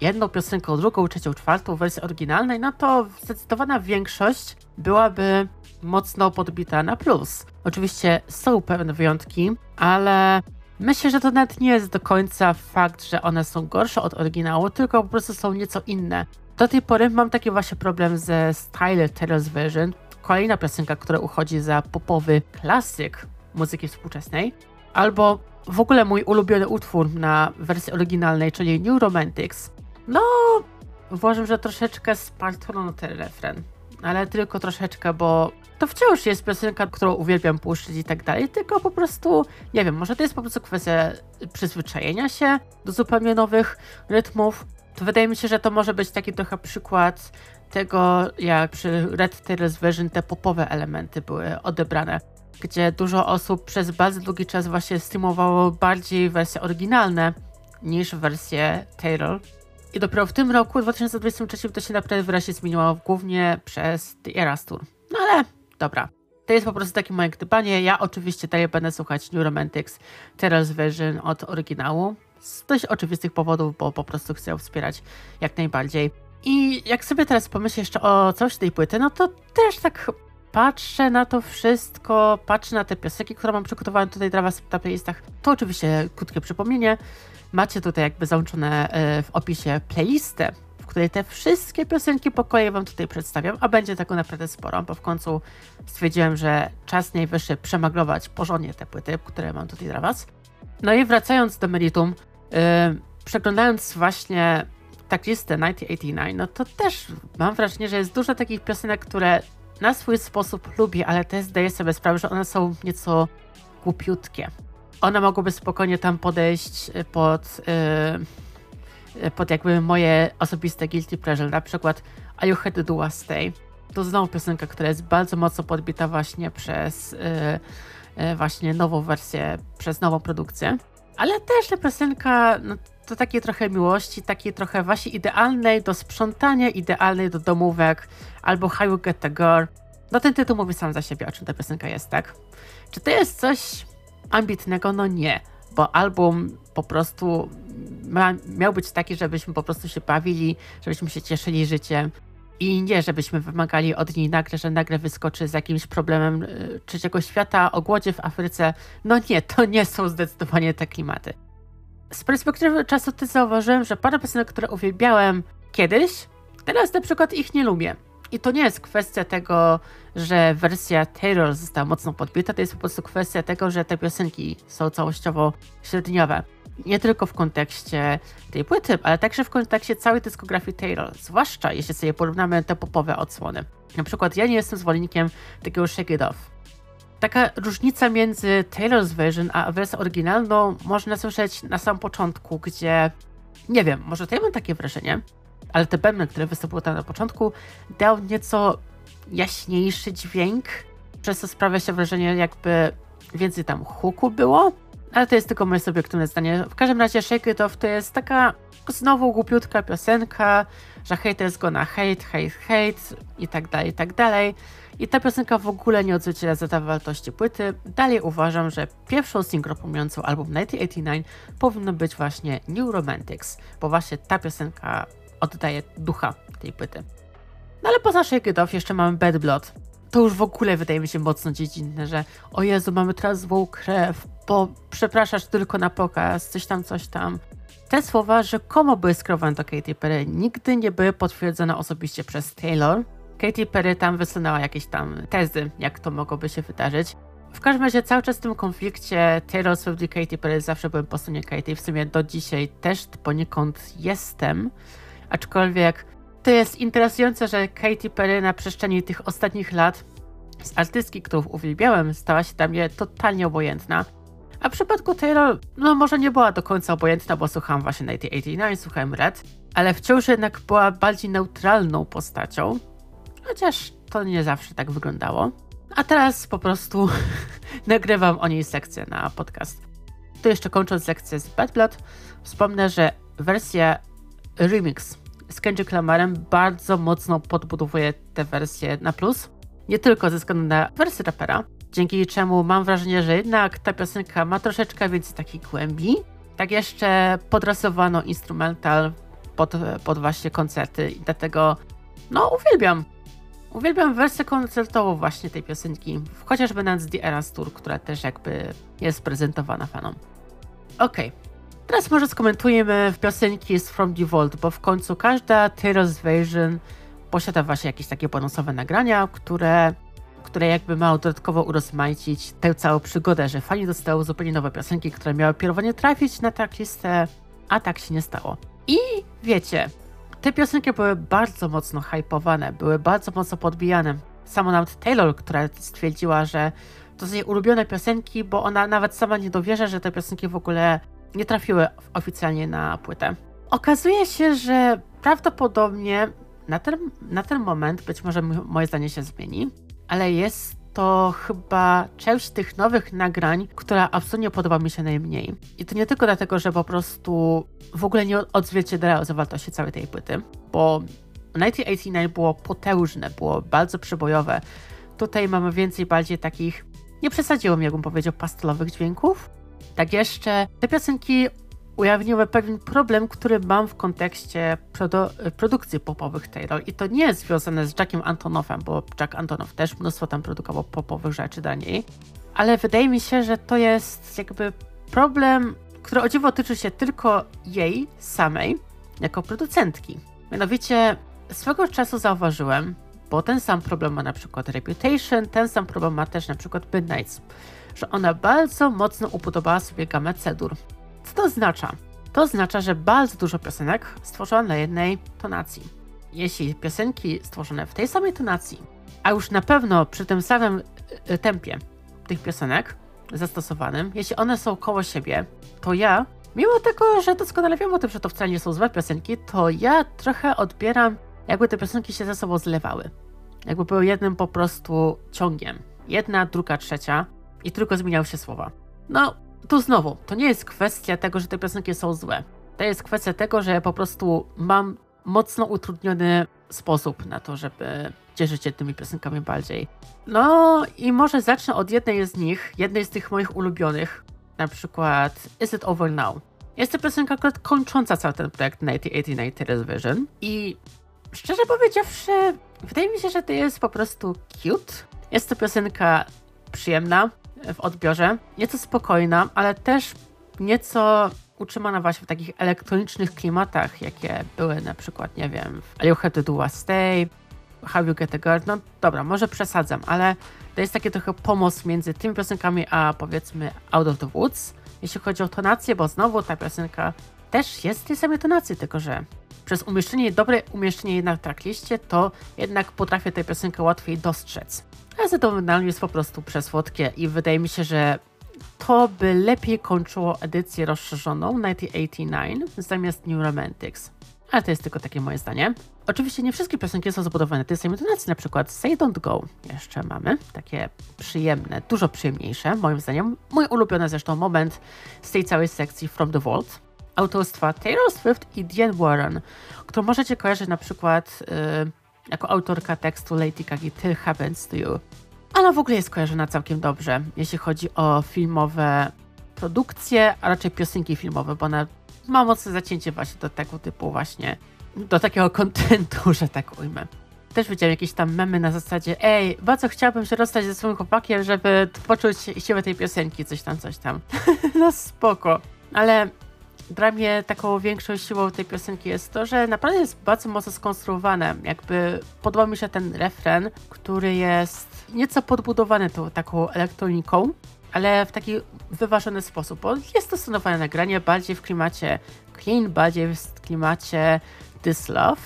jedną piosenką, drugą, trzecią, czwartą wersją oryginalnej, no to zdecydowana większość byłaby mocno podbita na plus. Oczywiście są pewne wyjątki, ale myślę, że to nawet nie jest do końca fakt, że one są gorsze od oryginału, tylko po prostu są nieco inne. Do tej pory mam taki właśnie problem ze Style Taylor's Version. Kolejna piosenka, która uchodzi za popowy klasyk muzyki współczesnej. Albo w ogóle mój ulubiony utwór na wersji oryginalnej, czyli New Romantics. No, uważam, że troszeczkę spartono ten refren ale tylko troszeczkę, bo to wciąż jest piosenka, którą uwielbiam puszczyć i tak dalej, tylko po prostu, nie wiem, może to jest po prostu kwestia przyzwyczajenia się do zupełnie nowych rytmów. To wydaje mi się, że to może być taki trochę przykład tego, jak przy Red Tails Version te popowe elementy były odebrane, gdzie dużo osób przez bardzo długi czas właśnie streamowało bardziej wersje oryginalne niż wersje Taylor. I dopiero w tym roku, 2023, to się naprawdę wyraźnie zmieniło, głównie przez The Eras Tour. No ale dobra. To jest po prostu takie moje gdybanie. Ja oczywiście dalej będę słuchać New Romantics Terror's Version od oryginału. Z dość oczywistych powodów, bo po prostu chcę ją wspierać jak najbardziej. I jak sobie teraz pomyślę jeszcze o coś tej płyty, no to też tak patrzę na to wszystko, patrzę na te piosenki, które mam przygotowane tutaj dla Was na playlistach. To oczywiście krótkie przypomnienie. Macie tutaj jakby załączone e, w opisie playlistę, w której te wszystkie piosenki po kolei Wam tutaj przedstawiam, a będzie tego naprawdę sporo, bo w końcu stwierdziłem, że czas najwyższy przemaglować porządnie te płyty, które mam tutaj dla Was. No i wracając do meritum, yy, przeglądając właśnie tak listę 1989, no to też mam wrażenie, że jest dużo takich piosenek, które na swój sposób lubię, ale też zdaję sobie sprawę, że one są nieco głupiutkie one mogłyby spokojnie tam podejść y, pod, yy, pod jakby moje osobiste guilty pleasure. Na przykład Are You Headed to Stay? To znowu piosenka, która jest bardzo mocno podbita właśnie przez yy, yy, właśnie nową wersję, przez nową produkcję. Ale też ta piosenka, no, to takie trochę miłości, takiej trochę właśnie idealnej do sprzątania, idealnej do domówek, albo How You Get the Girl. No ten tytuł mówi sam za siebie, o czym ta piosenka jest, tak? Czy to jest coś ambitnego, no nie, bo album po prostu ma, miał być taki, żebyśmy po prostu się bawili, żebyśmy się cieszyli życiem i nie, żebyśmy wymagali od niej nagle, że nagle wyskoczy z jakimś problemem y, trzeciego świata, o głodzie w Afryce. No nie, to nie są zdecydowanie te klimaty. Z perspektywy czasu ty zauważyłem, że parę piosenek, które uwielbiałem kiedyś, teraz na przykład ich nie lubię. I to nie jest kwestia tego, że wersja Taylor została mocno podbita, to jest po prostu kwestia tego, że te piosenki są całościowo średniowe. Nie tylko w kontekście tej płyty, ale także w kontekście całej dyskografii Taylor, zwłaszcza jeśli sobie porównamy te popowe odsłony. Na przykład ja nie jestem zwolennikiem takiego Shake It Off. Taka różnica między Taylor's version a wersją oryginalną można słyszeć na samym początku, gdzie nie wiem, może to ja mam takie wrażenie, ale te bębny, które występowały tam na początku, dał nieco jaśniejszy dźwięk, przez co sprawia się wrażenie, jakby więcej tam huku było, ale to jest tylko moje subiektywne zdanie. W każdym razie Shake It Off to jest taka znowu głupiutka piosenka, że haters gonna hate, hate, hate i tak dalej, i tak dalej. I ta piosenka w ogóle nie odzwierciedla zawartości płyty. Dalej uważam, że pierwszą singlą pomijającą album 1989 powinno być właśnie New Romantics, bo właśnie ta piosenka oddaje ducha tej płyty. No ale poza Shake It jeszcze mamy Bad Blood. To już w ogóle wydaje mi się mocno dziecinne, że o Jezu, mamy teraz złą krew, bo przepraszasz tylko na pokaz, coś tam, coś tam. Te słowa rzekomo były skierowane do Katy Perry, nigdy nie były potwierdzone osobiście przez Taylor. Katy Perry tam wysunęła jakieś tam tezy, jak to mogłoby się wydarzyć. W każdym razie cały czas w tym konflikcie Taylor Swift i Katy Perry zawsze byłem po stronie Katy, w sumie do dzisiaj też poniekąd jestem, aczkolwiek to jest interesujące, że Katy Perry na przestrzeni tych ostatnich lat z artystki, którą uwielbiałem, stała się dla mnie totalnie obojętna. A w przypadku Taylor, no może nie była do końca obojętna, bo słuchałam właśnie 1989, słuchałem Red, ale wciąż jednak była bardziej neutralną postacią, chociaż to nie zawsze tak wyglądało. A teraz po prostu nagrywam o niej sekcję na podcast. To jeszcze kończąc lekcję z Bad Blood, wspomnę, że wersja remix z Kendrick Lamarem bardzo mocno podbudowuje tę wersję na plus. Nie tylko ze względu na wersję rapera, dzięki czemu mam wrażenie, że jednak ta piosenka ma troszeczkę więcej takiej głębi. Tak jeszcze podrasowano instrumental pod, pod właśnie koncerty i dlatego no uwielbiam. Uwielbiam wersję koncertową właśnie tej piosenki, chociażby na The Eras Tour, która też jakby jest prezentowana fanom. Okej, okay. teraz może skomentujemy piosenki z From the Vault, bo w końcu każda Taylor's version posiada właśnie jakieś takie bonusowe nagrania, które które jakby mało dodatkowo urozmaicić tę całą przygodę, że fani dostały zupełnie nowe piosenki, które miały pierwotnie trafić na tracklistę, a tak się nie stało. I wiecie, te piosenki były bardzo mocno hypowane, były bardzo mocno podbijane. Samo nawet Taylor, która stwierdziła, że to są jej ulubione piosenki, bo ona nawet sama nie dowierza, że te piosenki w ogóle nie trafiły oficjalnie na płytę. Okazuje się, że prawdopodobnie na ten, na ten moment, być może moje zdanie się zmieni, ale jest to chyba część tych nowych nagrań, która absolutnie podoba mi się najmniej. I to nie tylko dlatego, że po prostu w ogóle nie odzwierciedlają zawartości całej tej płyty, bo 1989 było potężne, było bardzo przebojowe. Tutaj mamy więcej bardziej takich, nie przesadziłem, jakbym powiedział, pastelowych dźwięków. Tak jeszcze te piosenki ujawniły pewien problem, który mam w kontekście produ produkcji popowych Taylor. I to nie jest związane z Jackiem Antonowem, bo Jack Antonow też mnóstwo tam produkował popowych rzeczy dla niej. Ale wydaje mi się, że to jest jakby problem, który o dziwo tyczy się tylko jej samej, jako producentki. Mianowicie swego czasu zauważyłem, bo ten sam problem ma na przykład Reputation, ten sam problem ma też na przykład Midnights, że ona bardzo mocno upodobała sobie gamę cedur co to oznacza? To oznacza, że bardzo dużo piosenek stworzono na jednej tonacji. Jeśli piosenki stworzone w tej samej tonacji, a już na pewno przy tym samym y, tempie tych piosenek zastosowanym, jeśli one są koło siebie, to ja, mimo tego, że doskonale wiem o tym, że to wcale nie są złe piosenki, to ja trochę odbieram, jakby te piosenki się ze sobą zlewały. Jakby były jednym po prostu ciągiem. Jedna, druga, trzecia i tylko zmieniały się słowa. No, tu znowu, to nie jest kwestia tego, że te piosenki są złe. To jest kwestia tego, że ja po prostu mam mocno utrudniony sposób na to, żeby cieszyć się tymi piosenkami bardziej. No i może zacznę od jednej z nich, jednej z tych moich ulubionych, na przykład Is It Over Now. Jest to piosenka akurat kończąca cały ten projekt 1989 Television i szczerze powiedziawszy, wydaje mi się, że to jest po prostu cute. Jest to piosenka przyjemna, w odbiorze, nieco spokojna, ale też nieco utrzymana właśnie w takich elektronicznych klimatach, jakie były na przykład, nie wiem, w To Do Was Stay, How You Get A Girl, no dobra, może przesadzam, ale to jest takie trochę pomoc między tymi piosenkami, a powiedzmy Out of the Woods, jeśli chodzi o tonację, bo znowu ta piosenka też jest tej samej tonacji, tylko że przez umieszczenie, dobre umieszczenie jednak w trackliście, to jednak potrafię tę piosenkę łatwiej dostrzec. Ale to jest po prostu przesłodkie i wydaje mi się, że to by lepiej kończyło edycję rozszerzoną 1989 zamiast New Romantics. ale to jest tylko takie moje zdanie. Oczywiście nie wszystkie piosenki są zbudowane tej samej tonacji, na przykład Say Don't Go jeszcze mamy, takie przyjemne, dużo przyjemniejsze, moim zdaniem. Mój ulubiony zresztą moment z tej całej sekcji From the Vault, autorstwa Taylor Swift i Diane Warren, którą możecie kojarzyć na przykład yy, jako autorka tekstu Lady Gaga Till Happens to You. Ona w ogóle jest kojarzona całkiem dobrze, jeśli chodzi o filmowe produkcje, a raczej piosenki filmowe, bo ona ma mocne zacięcie właśnie do tego typu właśnie, do takiego kontentu, że tak ujmę. Też widziałem jakieś tam memy na zasadzie ej, bardzo chciałbym się rozstać ze swoim chłopakiem, żeby poczuć siłę tej piosenki, coś tam, coś tam. no spoko. Ale dla mnie taką większą siłą tej piosenki jest to, że naprawdę jest bardzo mocno skonstruowane. Jakby podoba mi się ten refren, który jest nieco podbudowany tą taką elektroniką, ale w taki wyważony sposób, bo jest to stosowane nagranie bardziej w klimacie clean, bardziej w klimacie this love,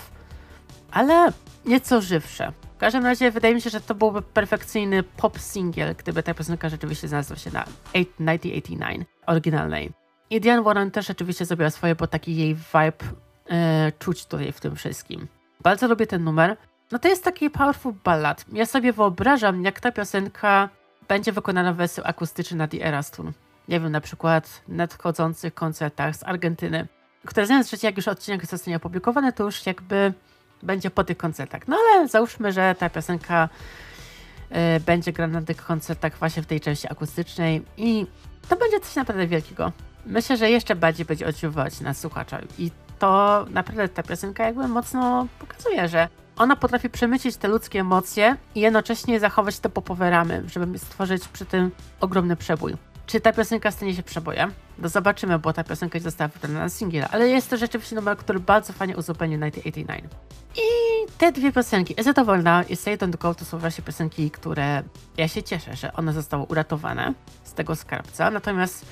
ale nieco żywsze. W każdym razie wydaje mi się, że to byłby perfekcyjny pop single, gdyby ta piosenka rzeczywiście znalazła się na 1989 oryginalnej. I Diane Warren też rzeczywiście zrobiła swoje, bo taki jej vibe yy, czuć tutaj w tym wszystkim. Bardzo lubię ten numer. No to jest taki powerful ballad. Ja sobie wyobrażam, jak ta piosenka będzie wykonana w wersji akustycznej na The Eras Tour. Nie wiem, na przykład nadchodzących koncertach z Argentyny, które znając, że jak już odcinek zostanie opublikowany, to już jakby będzie po tych koncertach. No ale załóżmy, że ta piosenka y, będzie grana na tych koncertach właśnie w tej części akustycznej i to będzie coś naprawdę wielkiego. Myślę, że jeszcze bardziej będzie odczuwać na słuchacza i to naprawdę ta piosenka jakby mocno pokazuje, że ona potrafi przemycić te ludzkie emocje i jednocześnie zachować te popowe ramy, żeby stworzyć przy tym ogromny przebój. Czy ta piosenka stanie się przebojem? No zobaczymy, bo ta piosenka nie została wydana na singiel, ale jest to rzeczywiście numer, który bardzo fajnie uzupełni 1989. I te dwie piosenki, Ezeta Wolna i Say Don't Go, to są właśnie piosenki, które ja się cieszę, że one zostały uratowane z tego skarbca. Natomiast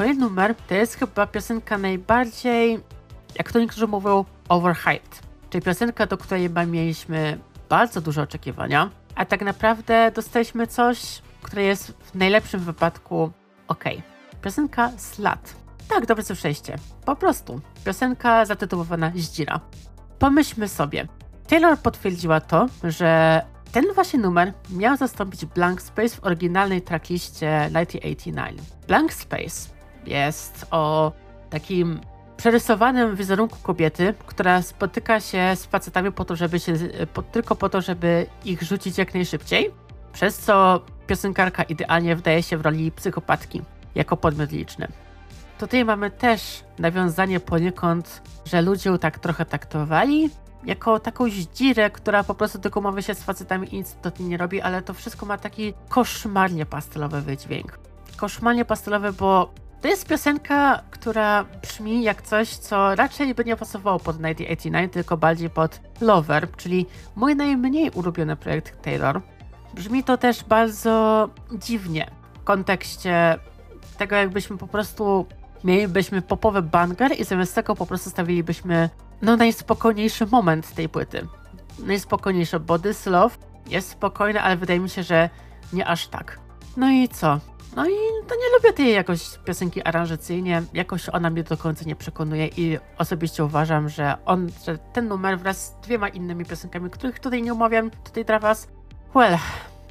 kolejny numer to jest chyba piosenka najbardziej, jak to niektórzy mówią, overhyped Czyli piosenka, do której chyba mieliśmy bardzo duże oczekiwania, a tak naprawdę dostaliśmy coś, które jest w najlepszym wypadku ok. Piosenka Slat. Tak, dobrze słyszeliście. Po prostu. Piosenka zatytułowana Zdzira. Pomyślmy sobie. Taylor potwierdziła to, że ten właśnie numer miał zastąpić Blank Space w oryginalnej trackliście 1989. Blank Space jest o takim przerysowanym wizerunku kobiety, która spotyka się z facetami po to, żeby się, po, tylko po to, żeby ich rzucić jak najszybciej, przez co piosenkarka idealnie wdaje się w roli psychopatki, jako podmiot liczny. Tutaj mamy też nawiązanie poniekąd, że ludzie tak trochę taktowali, jako taką zdzirę, która po prostu tylko mówi się z facetami i nic tym nie robi, ale to wszystko ma taki koszmarnie pastelowy wydźwięk. Koszmarnie pastelowy, bo to jest piosenka, która brzmi jak coś, co raczej by nie pasowało pod 1989, tylko bardziej pod Lover, czyli mój najmniej ulubiony projekt Taylor. Brzmi to też bardzo dziwnie w kontekście tego, jakbyśmy po prostu mielibyśmy popowy banger i zamiast tego po prostu stawilibyśmy no najspokojniejszy moment tej płyty. Najspokojniejszy, bo This Love jest spokojny, ale wydaje mi się, że nie aż tak. No i co? No i to nie lubię tej jakoś piosenki aranżacyjnie, jakoś ona mnie do końca nie przekonuje i osobiście uważam, że on, że ten numer wraz z dwiema innymi piosenkami, których tutaj nie omawiam tutaj dla was, well,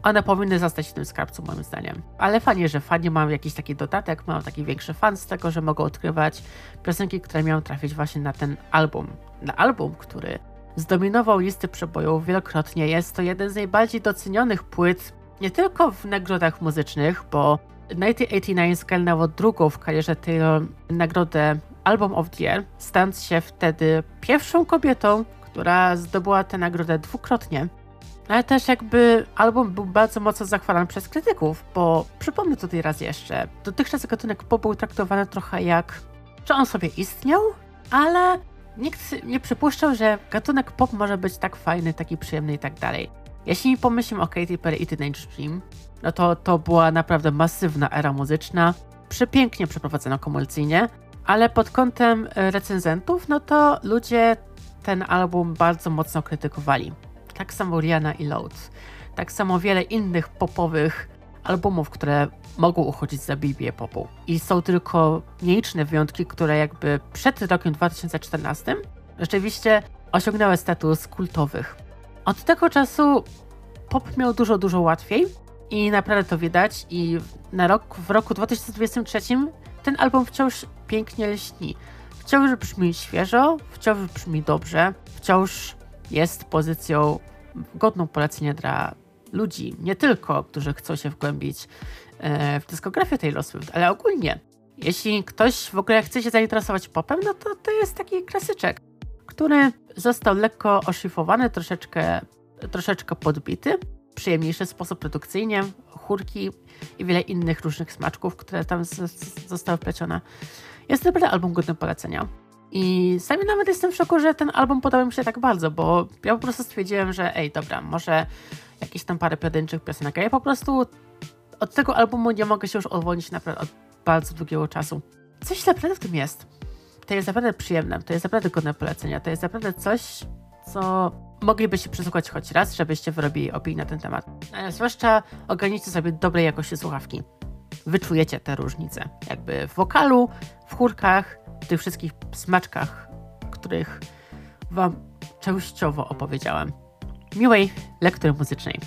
one powinny zostać w tym skarbcu moim zdaniem. Ale fajnie, że fani mają jakiś taki dodatek, mają taki większy fan z tego, że mogą odkrywać piosenki, które miały trafić właśnie na ten album. Na album, który zdominował listy przebojów wielokrotnie. Jest to jeden z najbardziej docenionych płyt nie tylko w nagrodach muzycznych, bo 1989 zgarnęło drugą w karierze Taylor nagrodę Album of the Year, stając się wtedy pierwszą kobietą, która zdobyła tę nagrodę dwukrotnie. Ale też jakby album był bardzo mocno zachwalany przez krytyków, bo przypomnę tutaj raz jeszcze, dotychczas gatunek pop był traktowany trochę jak, że on sobie istniał, ale nikt nie przypuszczał, że gatunek pop może być tak fajny, taki przyjemny i tak dalej. Jeśli pomyślimy o Katy Perry i Teenage Dream, no to to była naprawdę masywna era muzyczna, przepięknie przeprowadzona komercyjnie, ale pod kątem e, recenzentów, no to ludzie ten album bardzo mocno krytykowali. Tak samo Rihanna i Load. Tak samo wiele innych popowych albumów, które mogą uchodzić za Biblię popu. I są tylko nieliczne wyjątki, które jakby przed rokiem 2014 rzeczywiście osiągnęły status kultowych. Od tego czasu pop miał dużo, dużo łatwiej i naprawdę to widać i na rok, w roku 2023 ten album wciąż pięknie lśni. Wciąż brzmi świeżo, wciąż brzmi dobrze, wciąż jest pozycją godną polecenia dla ludzi, nie tylko, którzy chcą się wgłębić e, w dyskografię Taylor Swift, ale ogólnie. Jeśli ktoś w ogóle chce się zainteresować popem, no to to jest taki klasyczek, który został lekko oszlifowany, troszeczkę, troszeczkę podbity, przyjemniejszy sposób produkcyjnie, chórki i wiele innych różnych smaczków, które tam zostały wplecione. Jest naprawdę album godny polecenia. I sami nawet jestem w szoku, że ten album podobał mi się tak bardzo, bo ja po prostu stwierdziłem, że ej, dobra, może jakieś tam parę pojedynczych piosenek, ja po prostu od tego albumu nie mogę się już odwolnić naprawdę od bardzo długiego czasu. Coś naprawdę w tym jest. To jest naprawdę przyjemne, to jest naprawdę godne polecenia, to jest naprawdę coś, co moglibyście przesłuchać choć raz, żebyście wyrobili opinię na ten temat. E, zwłaszcza ogarnijcie sobie dobrej jakości słuchawki. Wyczujecie te różnice. Jakby w wokalu, w chórkach, w tych wszystkich smaczkach, których wam częściowo opowiedziałem. Miłej lektury muzycznej.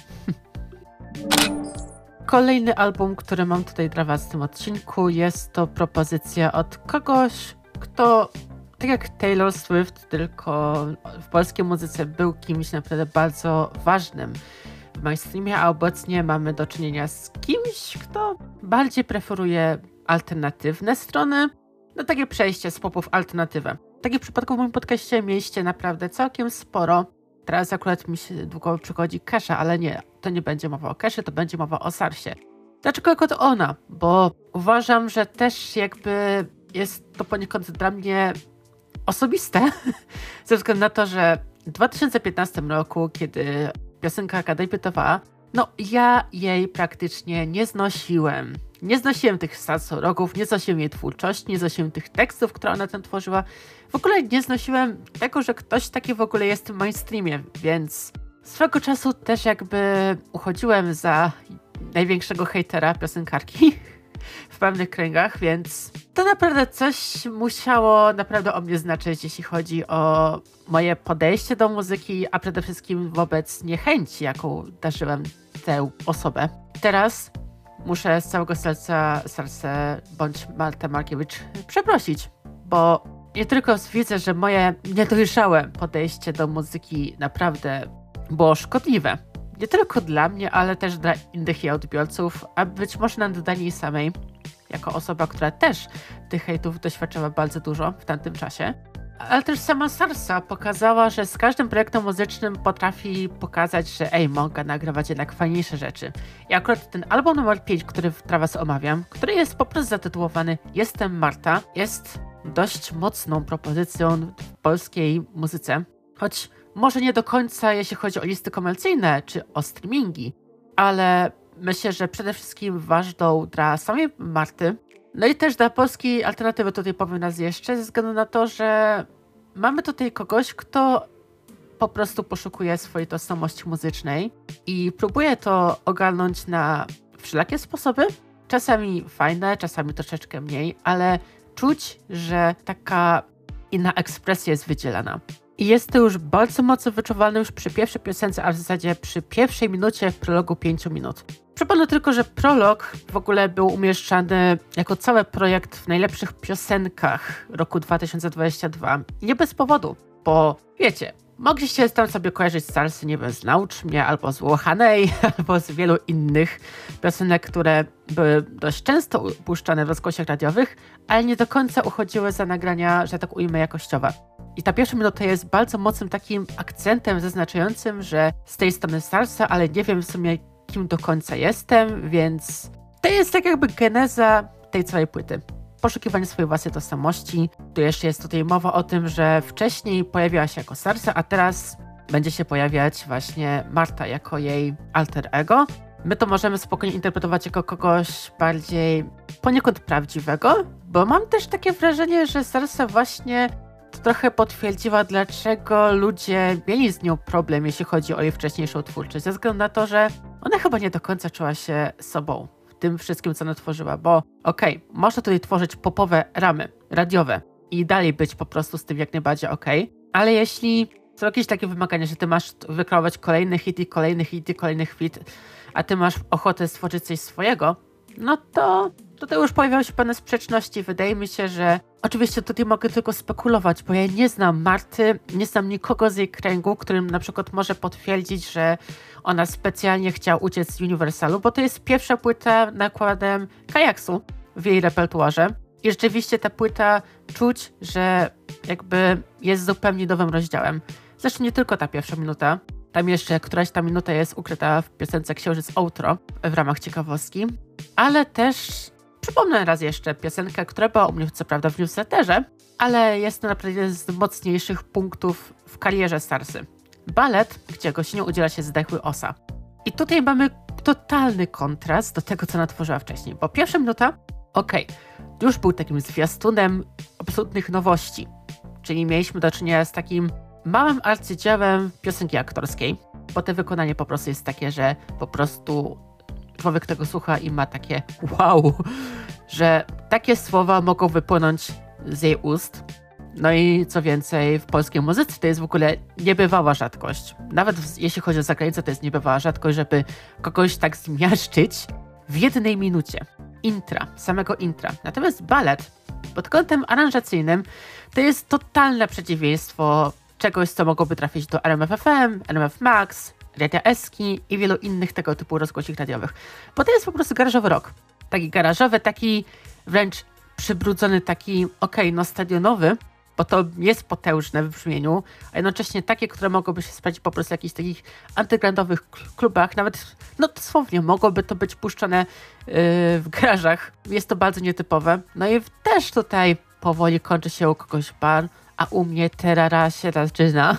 Kolejny album, który mam tutaj dla Was w tym odcinku, jest to propozycja od kogoś, kto tak jak Taylor Swift, tylko w polskiej muzyce był kimś naprawdę bardzo ważnym w mainstreamie, a obecnie mamy do czynienia z kimś, kto bardziej preferuje alternatywne strony, no takie przejście z popów alternatywę. Takich przypadków w moim podcaście mieliście naprawdę całkiem sporo. Teraz akurat mi się długo przychodzi Kesha, ale nie, to nie będzie mowa o Kesze, to będzie mowa o Sarsie. Dlaczego to ona? Bo uważam, że też jakby jest to poniekąd dla mnie osobiste, ze względu na to, że w 2015 roku, kiedy piosenka debiutowała, no ja jej praktycznie nie znosiłem. Nie znosiłem tych rogów, nie znosiłem jej twórczości, nie znosiłem tych tekstów, które ona tam tworzyła. W ogóle nie znosiłem tego, że ktoś taki w ogóle jest w mainstreamie, więc swego czasu też jakby uchodziłem za największego hejtera piosenkarki pewnych kręgach, więc to naprawdę coś musiało naprawdę o mnie znaczyć, jeśli chodzi o moje podejście do muzyki, a przede wszystkim wobec niechęci, jaką darzyłem tę osobę. Teraz muszę z całego serca serce bądź Martę Markiewicz przeprosić, bo nie tylko widzę, że moje niedojrzałe podejście do muzyki naprawdę było szkodliwe. Nie tylko dla mnie, ale też dla innych jej odbiorców, a być może na dodanie samej, jako osoba, która też tych hejtów doświadczała bardzo dużo w tamtym czasie. Ale też sama Sarsa pokazała, że z każdym projektem muzycznym potrafi pokazać, że ej, mogę nagrywać jednak fajniejsze rzeczy. I akurat ten album numer 5, który dla was omawiam, który jest po prostu zatytułowany Jestem Marta, jest dość mocną propozycją w polskiej muzyce. Choć może nie do końca, jeśli chodzi o listy komercyjne czy o streamingi, ale myślę, że przede wszystkim ważną dla samej Marty, no i też dla polskiej alternatywy tutaj powiem nas jeszcze, ze względu na to, że mamy tutaj kogoś, kto po prostu poszukuje swojej tożsamości muzycznej i próbuje to ogarnąć na wszelakie sposoby. Czasami fajne, czasami troszeczkę mniej, ale czuć, że taka inna ekspresja jest wydzielana. I jest to już bardzo mocno wyczuwalne już przy pierwszej piosence, a w zasadzie przy pierwszej minucie w prologu 5 minut. Przypomnę tylko, że prolog w ogóle był umieszczany jako cały projekt w najlepszych piosenkach roku 2022. I nie bez powodu, bo wiecie, mogliście tam sobie kojarzyć salsy, nie wiem, z Naucz mnie, albo z Łochanej, albo z wielu innych piosenek, które były dość często upuszczane w rozgłosiach radiowych, ale nie do końca uchodziły za nagrania, że tak ujmę, jakościowe. I ta pierwsza minuta jest bardzo mocnym takim akcentem zaznaczającym, że z tej strony salsa, ale nie wiem w sumie kim do końca jestem, więc to jest tak jakby geneza tej całej płyty. Poszukiwanie swojej własnej tożsamości. Tu jeszcze jest tutaj mowa o tym, że wcześniej pojawiła się jako Sarsa, a teraz będzie się pojawiać właśnie Marta jako jej alter ego. My to możemy spokojnie interpretować jako kogoś bardziej poniekąd prawdziwego, bo mam też takie wrażenie, że Sarsa właśnie trochę potwierdziła, dlaczego ludzie mieli z nią problem, jeśli chodzi o jej wcześniejszą twórczość, ze względu na to, że ona chyba nie do końca czuła się sobą w tym wszystkim, co ona tworzyła, bo okej, okay, można tutaj tworzyć popowe ramy radiowe i dalej być po prostu z tym jak najbardziej okej, okay, Ale jeśli są jakieś takie wymagania, że ty masz wykreować kolejny hit i kolejny hit i kolejny hit, a ty masz ochotę stworzyć coś swojego, no to tutaj już pojawiają się pewne sprzeczności. Wydaje mi się, że oczywiście tutaj mogę tylko spekulować, bo ja nie znam Marty, nie znam nikogo z jej kręgu, którym na przykład może potwierdzić, że ona specjalnie chciała uciec z Universalu, bo to jest pierwsza płyta nakładem kajaksu w jej repertuarze. I rzeczywiście ta płyta czuć, że jakby jest zupełnie nowym rozdziałem. Zresztą nie tylko ta pierwsza minuta. Tam jeszcze któraś ta minuta jest ukryta w piosence Księżyc Outro w ramach ciekawostki. Ale też przypomnę raz jeszcze piosenkę, która była u mnie co prawda w newsletterze, ale jest to naprawdę jeden z mocniejszych punktów w karierze Starsy. Balet, gdzie gościnie udziela się zdechły osa. I tutaj mamy totalny kontrast do tego, co natworzyła wcześniej, bo pierwsza minuta, okej, okay, już był takim zwiastunem absolutnych nowości, czyli mieliśmy do czynienia z takim małym arcydziełem piosenki aktorskiej, bo to wykonanie po prostu jest takie, że po prostu człowiek tego słucha i ma takie wow, że takie słowa mogą wypłynąć z jej ust. No i co więcej, w polskiej muzyce to jest w ogóle niebywała rzadkość. Nawet jeśli chodzi o zagranicę, to jest niebywała rzadkość, żeby kogoś tak zmiażdżyć w jednej minucie. Intra, samego intra. Natomiast balet pod kątem aranżacyjnym to jest totalne przeciwieństwo czegoś, co mogłoby trafić do RMFFM, RMF Max, Eski i wielu innych tego typu rozgłosik radiowych. Bo to jest po prostu garażowy rok. Taki garażowy, taki wręcz przybrudzony, taki okej, okay, no stadionowy, bo to jest potężne w brzmieniu, a jednocześnie takie, które mogłyby się sprawdzić po prostu w jakichś takich antygruntowych klubach, nawet, no dosłownie, mogłoby to być puszczone yy, w garażach. Jest to bardzo nietypowe. No i też tutaj powoli kończy się u kogoś bar, a u mnie terara się zaczyna.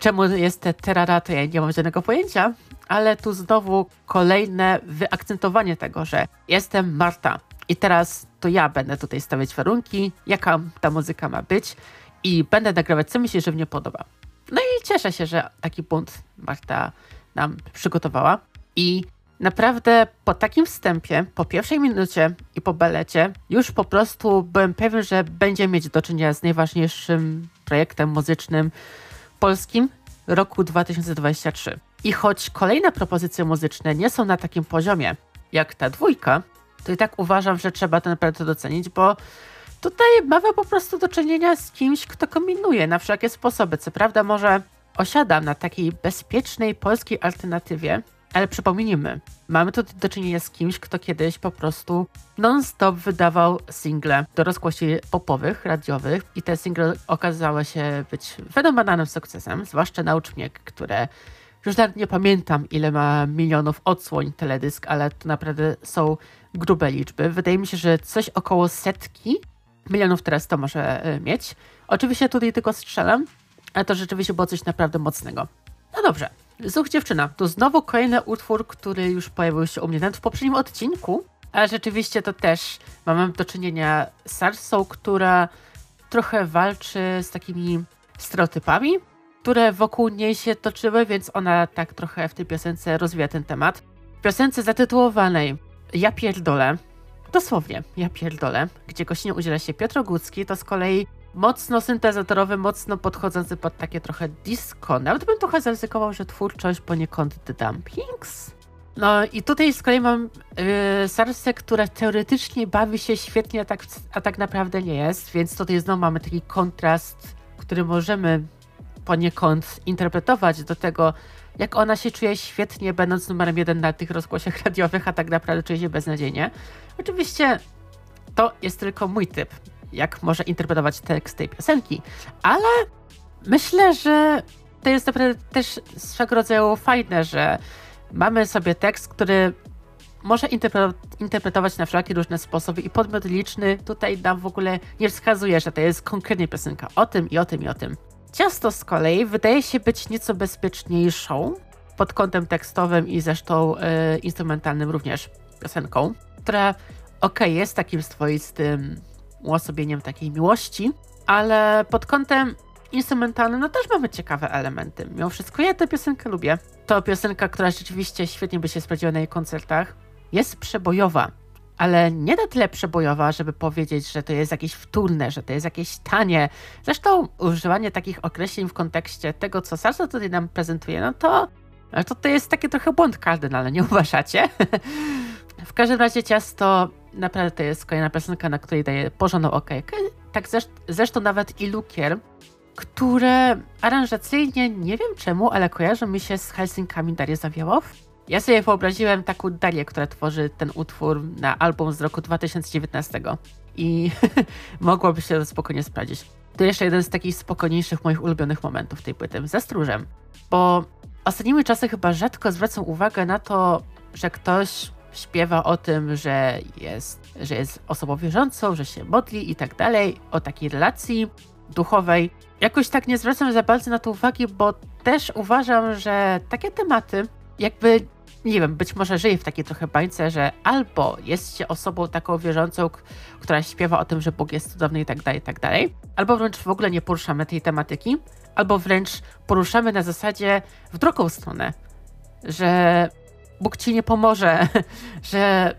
Czemu jest te terara, to ja nie mam żadnego pojęcia, ale tu znowu kolejne wyakcentowanie tego, że jestem Marta i teraz to ja będę tutaj stawiać warunki, jaka ta muzyka ma być i będę nagrywać, co mi się żywnie podoba. No i cieszę się, że taki bunt Marta nam przygotowała i Naprawdę po takim wstępie, po pierwszej minucie i po belecie, już po prostu byłem pewien, że będzie mieć do czynienia z najważniejszym projektem muzycznym polskim roku 2023. I choć kolejne propozycje muzyczne nie są na takim poziomie jak ta dwójka, to i tak uważam, że trzeba to naprawdę docenić, bo tutaj mamy po prostu do czynienia z kimś, kto kombinuje na wszelkie sposoby. Co prawda może osiada na takiej bezpiecznej polskiej alternatywie, ale przypomnijmy, mamy tu do czynienia z kimś, kto kiedyś po prostu non-stop wydawał single do rozgłosi popowych, radiowych i te single okazały się być fenomenalnym sukcesem, zwłaszcza Naucz mnie, które już nawet nie pamiętam ile ma milionów odsłoń teledysk, ale to naprawdę są grube liczby. Wydaje mi się, że coś około setki milionów teraz to może e, mieć. Oczywiście tutaj tylko strzelam, ale to rzeczywiście było coś naprawdę mocnego. No dobrze, Zuch dziewczyna to znowu kolejny utwór, który już pojawił się u mnie nawet w poprzednim odcinku, ale rzeczywiście to też mamy do czynienia z Sarsą, która trochę walczy z takimi stereotypami, które wokół niej się toczyły, więc ona tak trochę w tej piosence rozwija ten temat. W piosence zatytułowanej Ja pierdolę, dosłownie Ja pierdolę, gdzie gościnie udziela się Piotr Ogucki, to z kolei mocno syntezatorowy, mocno podchodzący pod takie trochę disco. Nawet bym trochę zaryzykował, że twórczość poniekąd The Dumpings. No i tutaj z kolei mam yy, Sarsę, która teoretycznie bawi się świetnie, a tak, a tak naprawdę nie jest, więc tutaj znowu mamy taki kontrast, który możemy poniekąd interpretować do tego, jak ona się czuje świetnie, będąc numerem jeden na tych rozgłosiach radiowych, a tak naprawdę czuje się beznadziejnie. Oczywiście to jest tylko mój typ jak może interpretować tekst tej piosenki, ale myślę, że to jest naprawdę też swego rodzaju fajne, że mamy sobie tekst, który może interpretować na wszelkie różne sposoby i podmiot liczny tutaj nam w ogóle nie wskazuje, że to jest konkretnie piosenka o tym i o tym i o tym. Ciasto z kolei wydaje się być nieco bezpieczniejszą pod kątem tekstowym i zresztą y, instrumentalnym również piosenką, która ok, jest takim swoistym uosobieniem takiej miłości, ale pod kątem instrumentalnym no też mamy ciekawe elementy. Mimo wszystko ja tę piosenkę lubię. To piosenka, która rzeczywiście świetnie by się sprawdziła na jej koncertach. Jest przebojowa, ale nie na tyle przebojowa, żeby powiedzieć, że to jest jakieś wtórne, że to jest jakieś tanie. Zresztą używanie takich określeń w kontekście tego, co Sarsa tutaj nam prezentuje, no to, to, to jest taki trochę błąd kardynalny, nie uważacie? w każdym razie ciasto naprawdę to jest kolejna piosenka, na której daje porządną okejkę. Tak zresztą nawet i lukier, które aranżacyjnie nie wiem czemu, ale kojarzą mi się z Helsinkami Darii Zawiełow. Ja sobie wyobraziłem taką Darię, która tworzy ten utwór na album z roku 2019 i mogłoby się to spokojnie sprawdzić. To jeszcze jeden z takich spokojniejszych moich ulubionych momentów tej płyty, ze stróżem, bo ostatnimi czasy chyba rzadko zwracam uwagę na to, że ktoś śpiewa o tym, że jest, że jest osobą wierzącą, że się modli i tak dalej, o takiej relacji duchowej. Jakoś tak nie zwracam za bardzo na to uwagi, bo też uważam, że takie tematy jakby nie wiem, być może żyje w takiej trochę bańce, że albo jest się osobą taką wierzącą, która śpiewa o tym, że Bóg jest cudowny i tak dalej, i tak dalej, albo wręcz w ogóle nie poruszamy tej tematyki, albo wręcz poruszamy na zasadzie w drugą stronę, że Bóg ci nie pomoże, że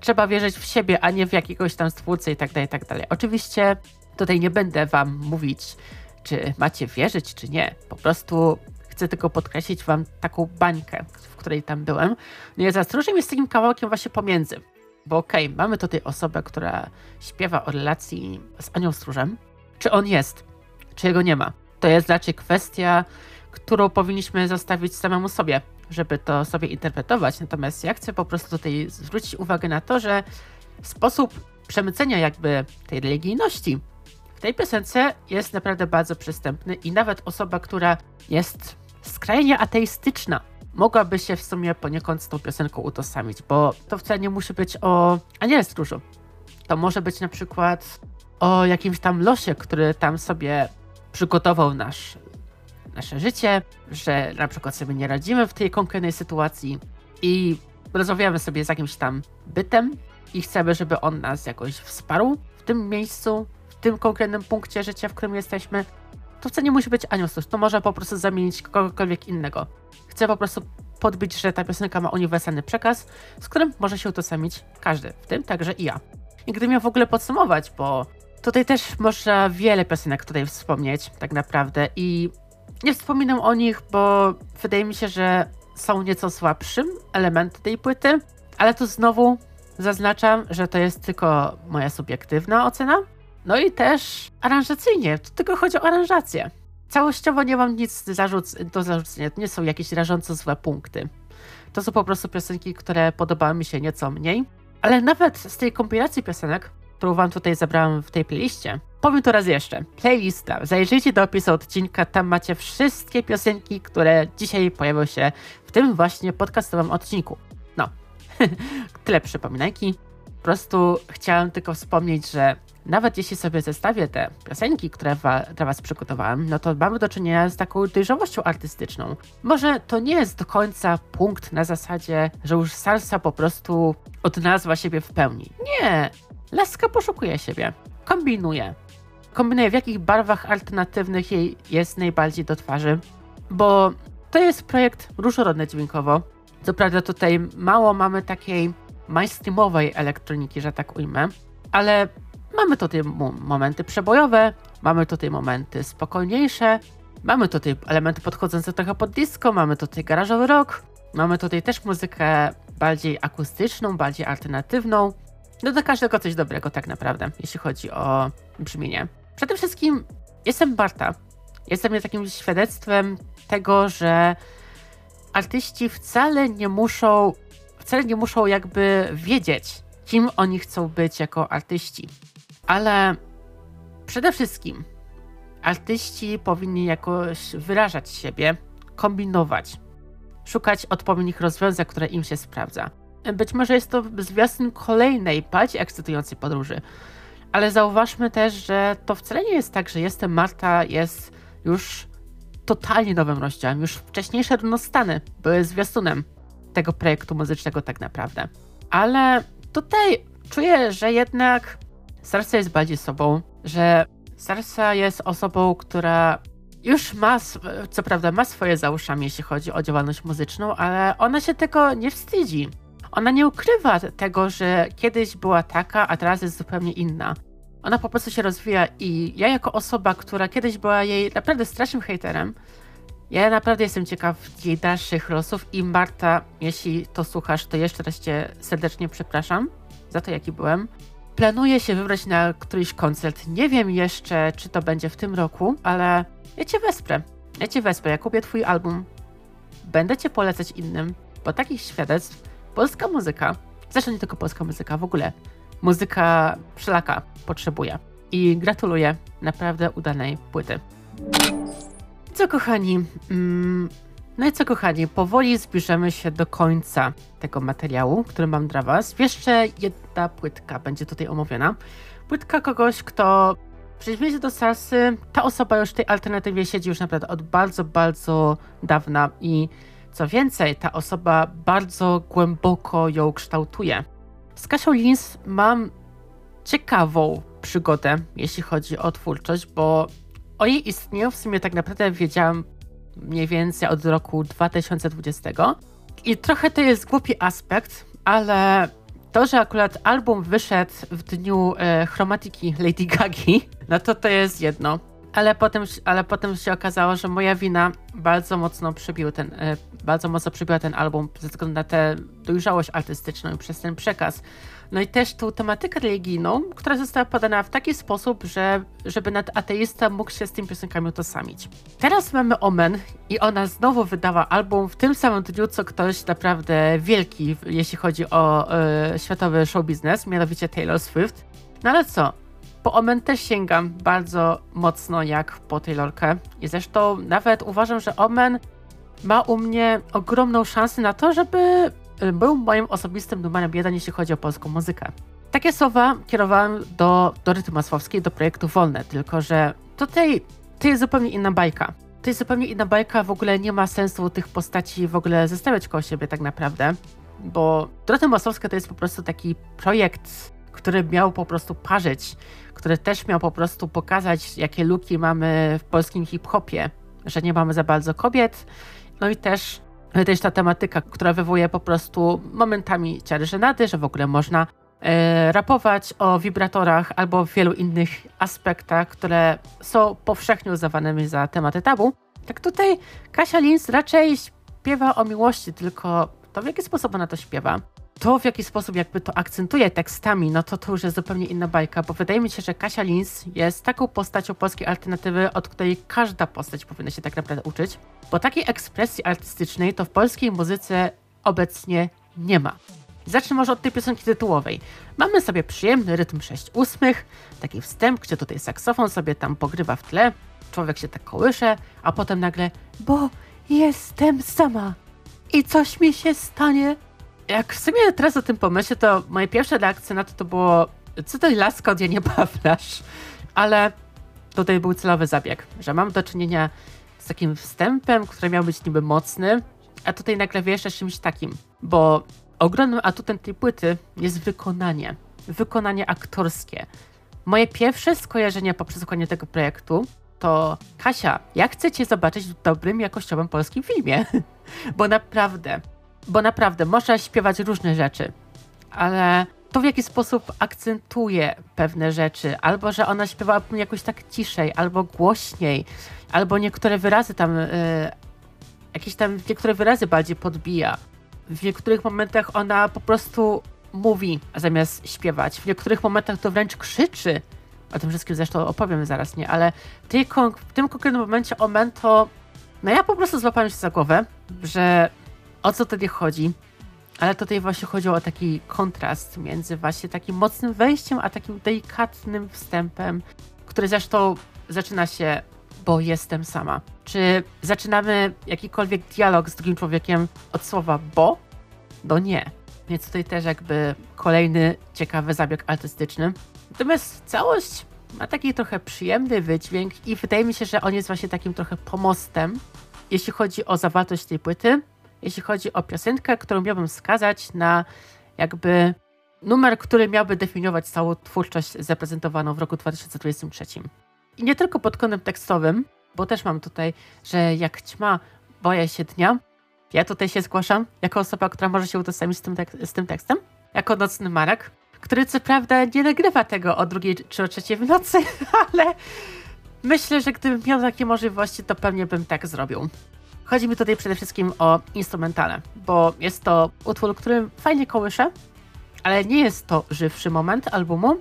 trzeba wierzyć w siebie, a nie w jakiegoś tam stwórcę i tak dalej, tak dalej. Oczywiście tutaj nie będę wam mówić, czy macie wierzyć, czy nie. Po prostu chcę tylko podkreślić wam taką bańkę, w której tam byłem. No i zastrzeżeniem jest takim kawałkiem właśnie pomiędzy. Bo okej, okay, mamy tutaj osobę, która śpiewa o relacji z Anią Stróżem. Czy on jest? Czy jego nie ma? To jest raczej kwestia, którą powinniśmy zostawić samemu sobie, żeby to sobie interpretować. Natomiast ja chcę po prostu tutaj zwrócić uwagę na to, że sposób przemycenia jakby tej religijności w tej piosence jest naprawdę bardzo przystępny i nawet osoba, która jest skrajnie ateistyczna, mogłaby się w sumie poniekąd z tą piosenką utożsamić, bo to wcale nie musi być o Aniele Stróżu. To może być na przykład o jakimś tam losie, który tam sobie przygotował nasz, nasze życie, że na przykład sobie nie radzimy w tej konkretnej sytuacji i rozmawiamy sobie z jakimś tam bytem i chcemy, żeby on nas jakoś wsparł w tym miejscu, w tym konkretnym punkcie życia, w którym jesteśmy to wcale nie musi być Aniostus, to może po prostu zamienić kogokolwiek innego. Chcę po prostu podbić, że ta piosenka ma uniwersalny przekaz, z którym może się utożsamić każdy, w tym także i ja. I gdybym miał w ogóle podsumować, bo tutaj też można wiele piosenek tutaj wspomnieć, tak naprawdę, i nie wspominam o nich, bo wydaje mi się, że są nieco słabszym elementem tej płyty, ale tu znowu zaznaczam, że to jest tylko moja subiektywna ocena, no i też aranżacyjnie, to tylko chodzi o aranżację. Całościowo nie mam nic zarzuc do zarzucenia, to nie są jakieś rażąco złe punkty. To są po prostu piosenki, które podobały mi się nieco mniej. Ale nawet z tej kompilacji piosenek, którą wam tutaj zabrałem w tej playliście, powiem to raz jeszcze. Playlista. Zajrzyjcie do opisu odcinka, tam macie wszystkie piosenki, które dzisiaj pojawią się w tym właśnie podcastowym odcinku. No, tyle przypominajki. Po prostu chciałem tylko wspomnieć, że nawet jeśli sobie zestawię te piosenki, które wa dla Was przygotowałem, no to mamy do czynienia z taką dojrzałością artystyczną. Może to nie jest do końca punkt na zasadzie, że już salsa po prostu odnalazła siebie w pełni. Nie! Laska poszukuje siebie, kombinuje. Kombinuje w jakich barwach alternatywnych jej jest najbardziej do twarzy, bo to jest projekt różnorodny dźwiękowo. Co prawda tutaj mało mamy takiej mainstreamowej elektroniki, że tak ujmę, ale Mamy tutaj momenty przebojowe, mamy tutaj momenty spokojniejsze, mamy tutaj elementy podchodzące trochę pod disco, mamy tutaj garażowy rock, mamy tutaj też muzykę bardziej akustyczną, bardziej alternatywną. No do każdego coś dobrego tak naprawdę, jeśli chodzi o brzmienie. Przede wszystkim jestem Barta. Jestem takim świadectwem tego, że artyści wcale nie muszą, wcale nie muszą jakby wiedzieć, kim oni chcą być jako artyści ale przede wszystkim artyści powinni jakoś wyrażać siebie, kombinować, szukać odpowiednich rozwiązań, które im się sprawdza. Być może jest to zwiastun kolejnej, bardziej ekscytującej podróży, ale zauważmy też, że to wcale nie jest tak, że Jestem Marta jest już totalnie nowym rozdziałem. Już wcześniejsze runostany były zwiastunem tego projektu muzycznego tak naprawdę. Ale tutaj czuję, że jednak Sarsa jest bardziej sobą, że Sarsa jest osobą, która już ma, co prawda ma swoje za uszami, jeśli chodzi o działalność muzyczną, ale ona się tego nie wstydzi. Ona nie ukrywa tego, że kiedyś była taka, a teraz jest zupełnie inna. Ona po prostu się rozwija i ja jako osoba, która kiedyś była jej naprawdę strasznym haterem, ja naprawdę jestem ciekaw jej dalszych losów i Marta, jeśli to słuchasz, to jeszcze raz cię serdecznie przepraszam za to, jaki byłem. Planuję się wybrać na któryś koncert. Nie wiem jeszcze, czy to będzie w tym roku, ale ja cię wesprę. Ja cię wesprę, ja kupię twój album. Będę cię polecać innym, bo takich świadectw polska muzyka, zresztą nie tylko polska muzyka, w ogóle muzyka wszelaka potrzebuje. I gratuluję naprawdę udanej płyty. Co kochani, mm, no i co kochani, powoli zbliżamy się do końca tego materiału, który mam dla was. Jeszcze jedna płytka będzie tutaj omówiona. Płytka kogoś, kto w przeciwieństwie do Salsy, ta osoba już w tej alternatywie siedzi już naprawdę od bardzo, bardzo dawna i co więcej, ta osoba bardzo głęboko ją kształtuje. Z Kasią Lins mam ciekawą przygodę, jeśli chodzi o twórczość, bo o jej istnieniu w sumie tak naprawdę wiedziałam mniej więcej od roku 2020. I trochę to jest głupi aspekt, ale to, że akurat album wyszedł w dniu e, chromatyki Lady Gagi, no to to jest jedno. Ale potem, ale potem się okazało, że moja wina bardzo mocno przybił ten, e, bardzo mocno przybiła ten album ze względu na tę dojrzałość artystyczną i przez ten przekaz. No i też tą tematykę religijną, która została podana w taki sposób, że, żeby nawet ateista mógł się z tymi piosenkami utożsamić. Teraz mamy Omen i ona znowu wydała album w tym samym dniu, co ktoś naprawdę wielki, jeśli chodzi o e, światowy show biznes, mianowicie Taylor Swift. No ale co? Po Omen też sięgam bardzo mocno jak po Taylorkę. I zresztą nawet uważam, że Omen ma u mnie ogromną szansę na to, żeby był moim osobistym numerem jeden, jeśli chodzi o polską muzykę. Takie słowa kierowałem do Doryty Masłowskiej, do projektu Wolne, tylko że tutaj to jest zupełnie inna bajka. To jest zupełnie inna bajka, w ogóle nie ma sensu tych postaci w ogóle zestawiać koło siebie tak naprawdę, bo Dorota Masłowska to jest po prostu taki projekt, który miał po prostu parzyć, który też miał po prostu pokazać, jakie luki mamy w polskim hip-hopie, że nie mamy za bardzo kobiet, no i też też ta tematyka, która wywołuje po prostu momentami ciary żenady, że w ogóle można e, rapować o wibratorach albo wielu innych aspektach, które są powszechnie uznawanymi za tematy tabu. Tak tutaj Kasia Lins raczej śpiewa o miłości, tylko to w jaki sposób ona to śpiewa, to w jaki sposób jakby to akcentuje tekstami, no to to już jest zupełnie inna bajka, bo wydaje mi się, że Kasia Lins jest taką postacią polskiej alternatywy, od której każda postać powinna się tak naprawdę uczyć, bo takiej ekspresji artystycznej to w polskiej muzyce obecnie nie ma. Zacznę może od tej piosenki tytułowej. Mamy sobie przyjemny rytm 6 ósmych, taki wstęp, gdzie tutaj saksofon sobie tam pogrywa w tle, człowiek się tak kołysze, a potem nagle, bo jestem sama i coś mi się stanie, jak w sumie teraz o tym pomyślę, to moje pierwsze reakcje na to to było co to laska od Janie Pawlasz, ale tutaj był celowy zabieg, że mam do czynienia z takim wstępem, który miał być niby mocny, a tutaj nagle wjeżdża czymś takim, bo ogromnym atutem tej płyty jest wykonanie, wykonanie aktorskie. Moje pierwsze skojarzenie po przesłuchaniu tego projektu to Kasia, jak chcecie zobaczyć w dobrym, jakościowym polskim filmie? Bo naprawdę, bo naprawdę można śpiewać różne rzeczy, ale to w jaki sposób akcentuje pewne rzeczy, albo że ona śpiewa jakoś tak ciszej, albo głośniej, albo niektóre wyrazy tam, yy, jakieś tam niektóre wyrazy bardziej podbija. W niektórych momentach ona po prostu mówi zamiast śpiewać. W niektórych momentach to wręcz krzyczy. O tym wszystkim zresztą opowiem zaraz, nie? Ale tej, w tym konkretnym momencie Omen to... No ja po prostu złapałem się za głowę, że o co tutaj chodzi. Ale tutaj właśnie chodziło o taki kontrast między właśnie takim mocnym wejściem, a takim delikatnym wstępem, który zresztą zaczyna się, bo jestem sama. Czy zaczynamy jakikolwiek dialog z drugim człowiekiem od słowa bo? No nie. Więc tutaj też jakby kolejny ciekawy zabieg artystyczny. Natomiast całość ma taki trochę przyjemny wydźwięk i wydaje mi się, że on jest właśnie takim trochę pomostem, jeśli chodzi o zawartość tej płyty, jeśli chodzi o piosenkę, którą miałbym wskazać na jakby numer, który miałby definiować całą twórczość zaprezentowaną w roku 2023. I nie tylko pod kątem tekstowym, bo też mam tutaj, że jak ćma boję się dnia, Ja tutaj się zgłaszam jako osoba, która może się utożsamić z tym, z tym tekstem, jako nocny Marek, który co prawda nie nagrywa tego o drugiej czy o trzeciej w nocy, ale myślę, że gdybym miał takie możliwości, to pewnie bym tak zrobił. Chodzi mi tutaj przede wszystkim o instrumentale, bo jest to utwór, który fajnie kołysze, ale nie jest to żywszy moment albumu,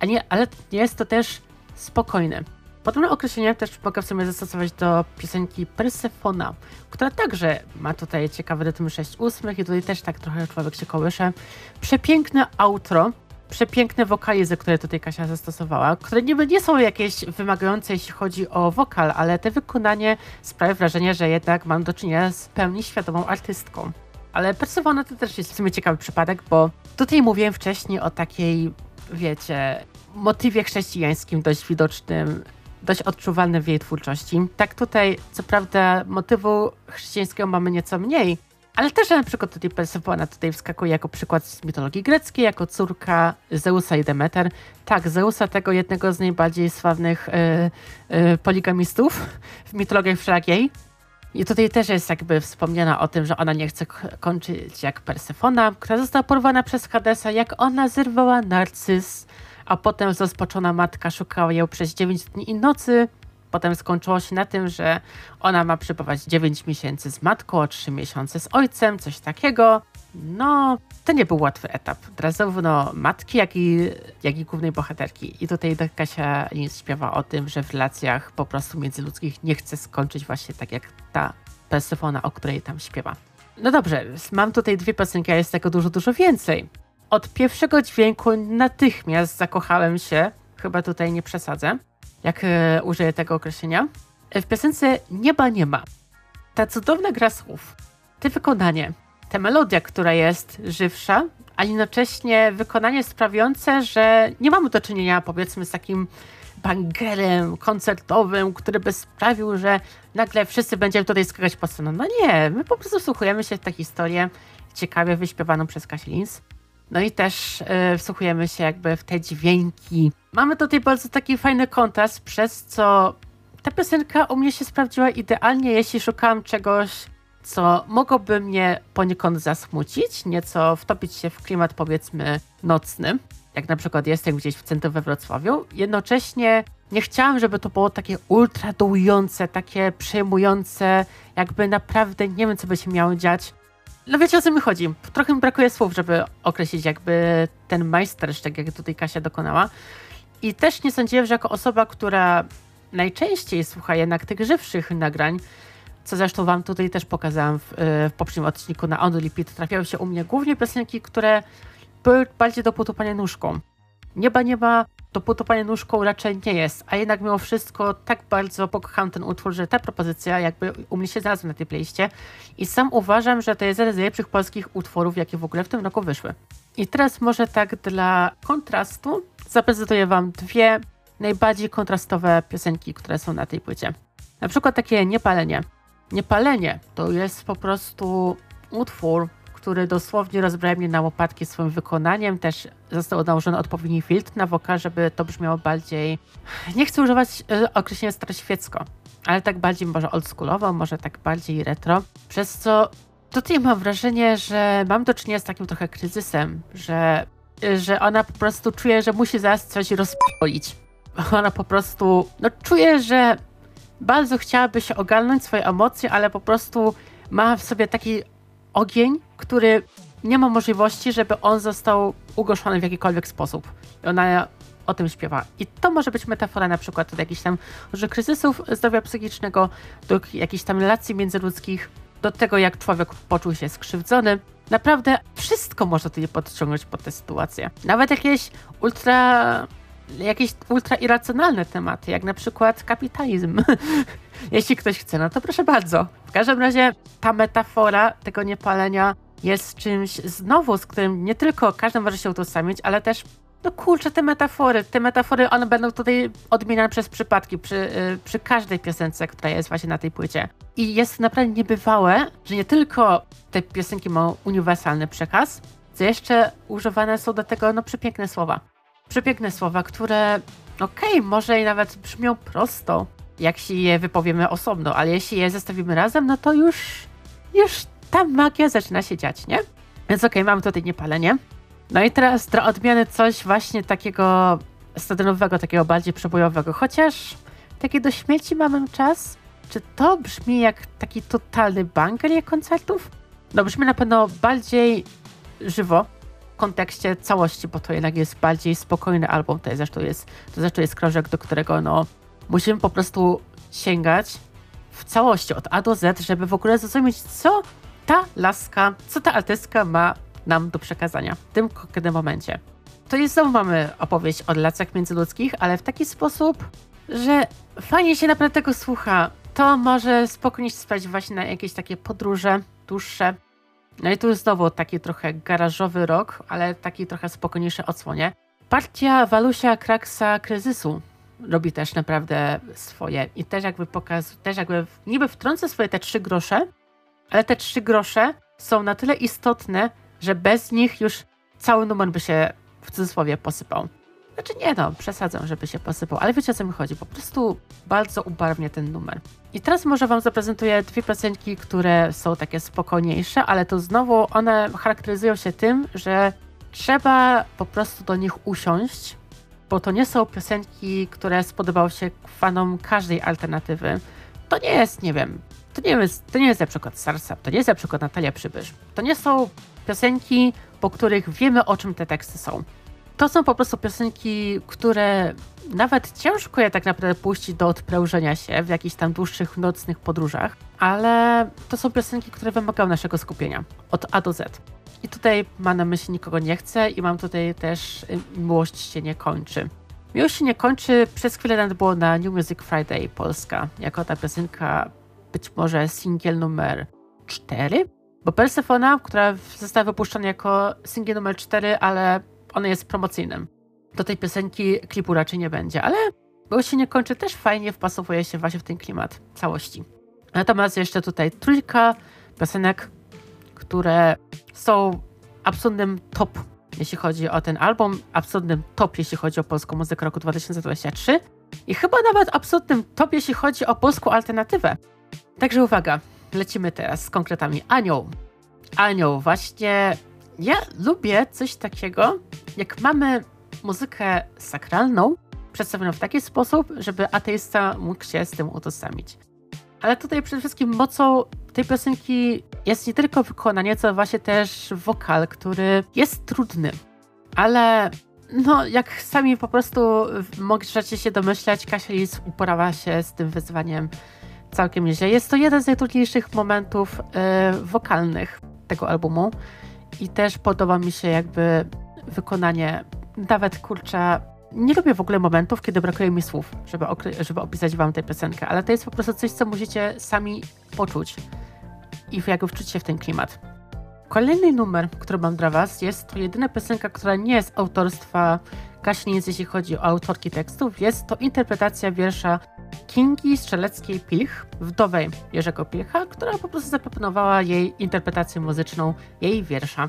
a nie, ale nie jest to też spokojny. Podobne określenie też mogę w sumie zastosować do piosenki Persefona, która także ma tutaj ciekawy rytm 6-8 i tutaj też tak trochę człowiek się kołysze. Przepiękne outro, przepiękne wokalizy, które tutaj Kasia zastosowała, które niby nie są jakieś wymagające, jeśli chodzi o wokal, ale te wykonanie sprawia wrażenie, że jednak mam do czynienia z pełni świadomą artystką. Ale Persefona to też jest w sumie ciekawy przypadek, bo tutaj mówiłem wcześniej o takiej, wiecie, motywie chrześcijańskim dość widocznym, dość odczuwalnym w jej twórczości. Tak tutaj, co prawda, motywu chrześcijańskiego mamy nieco mniej, ale też na przykład tutaj Persefona tutaj wskakuje jako przykład z mitologii greckiej, jako córka Zeusa i Demeter. Tak, Zeusa, tego jednego z najbardziej sławnych yy, yy, poligamistów w mitologii wszelakiej. I tutaj też jest jakby wspomniana o tym, że ona nie chce kończyć jak Persefona, która została porwana przez Hadesa, jak ona zerwała narcyz, a potem rozpoczona matka szukała ją przez 9 dni i nocy. Potem skończyło się na tym, że ona ma przebywać 9 miesięcy z matką, a 3 miesiące z ojcem, coś takiego. No, to nie był łatwy etap zarówno matki, jak i, jak i głównej bohaterki. I tutaj Kasia Lins śpiewa o tym, że w relacjach po prostu międzyludzkich nie chce skończyć właśnie tak jak ta Persefona, o której tam śpiewa. No dobrze, mam tutaj dwie piosenki, a jest tego dużo, dużo więcej. Od pierwszego dźwięku natychmiast zakochałem się, chyba tutaj nie przesadzę, jak e, użyję tego określenia. W piosence Nieba nie ma. Ta cudowna gra słów, te wykonanie, ta melodia, która jest żywsza, a jednocześnie wykonanie sprawiające, że nie mamy do czynienia powiedzmy z takim bangerem koncertowym, który by sprawił, że nagle wszyscy będziemy tutaj skakać po scenę. No nie, my po prostu wsłuchujemy się w tę historię ciekawie wyśpiewaną przez Kasilins. No i też yy, wsłuchujemy się jakby w te dźwięki. Mamy tutaj bardzo taki fajny kontrast, przez co ta piosenka u mnie się sprawdziła idealnie, jeśli szukałam czegoś, co mogłoby mnie poniekąd zasmucić, nieco wtopić się w klimat powiedzmy nocny, jak na przykład jestem gdzieś w centrum we Wrocławiu. Jednocześnie nie chciałam, żeby to było takie ultra dołujące, takie przejmujące, jakby naprawdę nie wiem, co by się miało dziać. No wiecie o co mi chodzi. Trochę mi brakuje słów, żeby określić jakby ten majstersztyk, jak tutaj Kasia dokonała. I też nie sądziłem, że jako osoba, która najczęściej słucha jednak tych żywszych nagrań, co zresztą wam tutaj też pokazałam w, w poprzednim odcinku na Only Pit, trafiały się u mnie głównie piosenki, które były bardziej do potupania nóżką. Nieba nieba to potupanie nóżką raczej nie jest, a jednak mimo wszystko tak bardzo pokocham ten utwór, że ta propozycja jakby u mnie się znalazła na tej playście i sam uważam, że to jest jeden z najlepszych polskich utworów, jakie w ogóle w tym roku wyszły. I teraz może tak dla kontrastu zaprezentuję wam dwie najbardziej kontrastowe piosenki, które są na tej płycie. Na przykład takie Niepalenie. Niepalenie to jest po prostu utwór, który dosłownie rozbrał mnie na łopatki swoim wykonaniem. Też został nałożony odpowiedni filtr na wokal, żeby to brzmiało bardziej... Nie chcę używać y, określenia staroświecko, ale tak bardziej może oldschoolowo, może tak bardziej retro. Przez co tutaj mam wrażenie, że mam do czynienia z takim trochę kryzysem, że, że ona po prostu czuje, że musi zaraz coś rozpolić. Ona po prostu, no czuje, że bardzo chciałaby się ogarnąć swoje emocje, ale po prostu ma w sobie taki ogień, który nie ma możliwości, żeby on został ugaszony w jakikolwiek sposób. I ona o tym śpiewa. I to może być metafora na przykład do jakichś tam że kryzysów zdrowia psychicznego, do jakichś tam relacji międzyludzkich, do tego jak człowiek poczuł się skrzywdzony. Naprawdę wszystko można tutaj podciągnąć pod tę sytuację. Nawet jakieś ultra jakieś ultra irracjonalne tematy, jak na przykład kapitalizm. Jeśli ktoś chce, no to proszę bardzo. W każdym razie ta metafora tego niepalenia jest czymś znowu, z którym nie tylko każdy może się utożsamić, ale też no kurczę, te metafory, te metafory, one będą tutaj odmieniane przez przypadki przy, yy, przy każdej piosence, która jest właśnie na tej płycie. I jest naprawdę niebywałe, że nie tylko te piosenki mają uniwersalny przekaz, co jeszcze używane są do tego no przepiękne słowa. Przepiękne słowa, które okej, okay, może i nawet brzmią prosto, jak się je wypowiemy osobno, ale jeśli je zestawimy razem, no to już, już ta magia zaczyna się dziać, nie? Więc okej, okay, mamy tutaj niepalenie. No i teraz dla odmiany coś właśnie takiego stadionowego, takiego bardziej przebojowego. Chociaż taki do śmierci mamy czas. Czy to brzmi jak taki totalny banger koncertów? No brzmi na pewno bardziej żywo w kontekście całości, bo to jednak jest bardziej spokojny album. To zresztą jest, to zresztą jest krążek, do którego no musimy po prostu sięgać w całości od A do Z, żeby w ogóle zrozumieć, co ta laska, co ta artystka ma nam do przekazania w tym konkretnym momencie. To jest znowu mamy opowieść o relacjach międzyludzkich, ale w taki sposób, że fajnie się naprawdę tego słucha. To może spokojnie się spać właśnie na jakieś takie podróże dłuższe. No i tu znowu taki trochę garażowy rok, ale taki trochę spokojniejszy odsłonie. Partia Walusia Kraksa Kryzysu robi też naprawdę swoje i też jakby pokazuje, też jakby niby wtrąca swoje te trzy grosze, ale te trzy grosze są na tyle istotne, że bez nich już cały numer by się w cudzysłowie posypał. Znaczy nie no, przesadzam, żeby się posypał, ale wiecie o co mi chodzi, po prostu bardzo ubarwnie ten numer. I teraz może wam zaprezentuję dwie piosenki, które są takie spokojniejsze, ale to znowu one charakteryzują się tym, że trzeba po prostu do nich usiąść, bo to nie są piosenki, które spodobały się fanom każdej alternatywy. To nie jest, nie wiem, to nie jest, to nie jest na przykład Sarsap, to nie jest na przykład Natalia Przybysz. To nie są piosenki, po których wiemy o czym te teksty są. To są po prostu piosenki, które nawet ciężko je tak naprawdę puścić do odprężenia się w jakichś tam dłuższych nocnych podróżach, ale to są piosenki, które wymagają naszego skupienia od A do Z. I tutaj ma na myśli nikogo nie chce i mam tutaj też y, miłość się nie kończy. Miłość się nie kończy, przez chwilę nawet było na New Music Friday Polska, jako ta piosenka być może singiel numer 4, bo Persefona, która została wypuszczona jako singiel numer 4, ale ona jest promocyjnym. Do tej piosenki klipu raczej nie będzie, ale bo się nie kończy, też fajnie wpasowuje się właśnie w ten klimat całości. Natomiast jeszcze tutaj trójka piosenek, które są absolutnym top, jeśli chodzi o ten album, absolutnym top, jeśli chodzi o polską muzykę roku 2023 i chyba nawet absolutnym top, jeśli chodzi o polską alternatywę. Także uwaga, lecimy teraz z konkretami. Anioł. Anioł, właśnie ja lubię coś takiego, jak mamy muzykę sakralną, przedstawioną w taki sposób, żeby ateista mógł się z tym utożsamić. Ale tutaj przede wszystkim mocą tej piosenki jest nie tylko wykonanie, co właśnie też wokal, który jest trudny. Ale no, jak sami po prostu możecie się domyślać, Kasia Lis uporała się z tym wyzwaniem całkiem nieźle. Jest to jeden z najtrudniejszych momentów yy, wokalnych tego albumu i też podoba mi się jakby wykonanie, nawet kurczę, nie lubię w ogóle momentów, kiedy brakuje mi słów, żeby, żeby opisać wam tę piosenkę, ale to jest po prostu coś, co musicie sami poczuć i jakby wczuć się w ten klimat. Kolejny numer, który mam dla was, jest to jedyna piosenka, która nie jest autorstwa Kaśnic, jeśli chodzi o autorki tekstów. Jest to interpretacja wiersza Kingi Strzeleckiej-Pilch, wdowej Jerzego Pilcha, która po prostu zaproponowała jej interpretację muzyczną jej wiersza.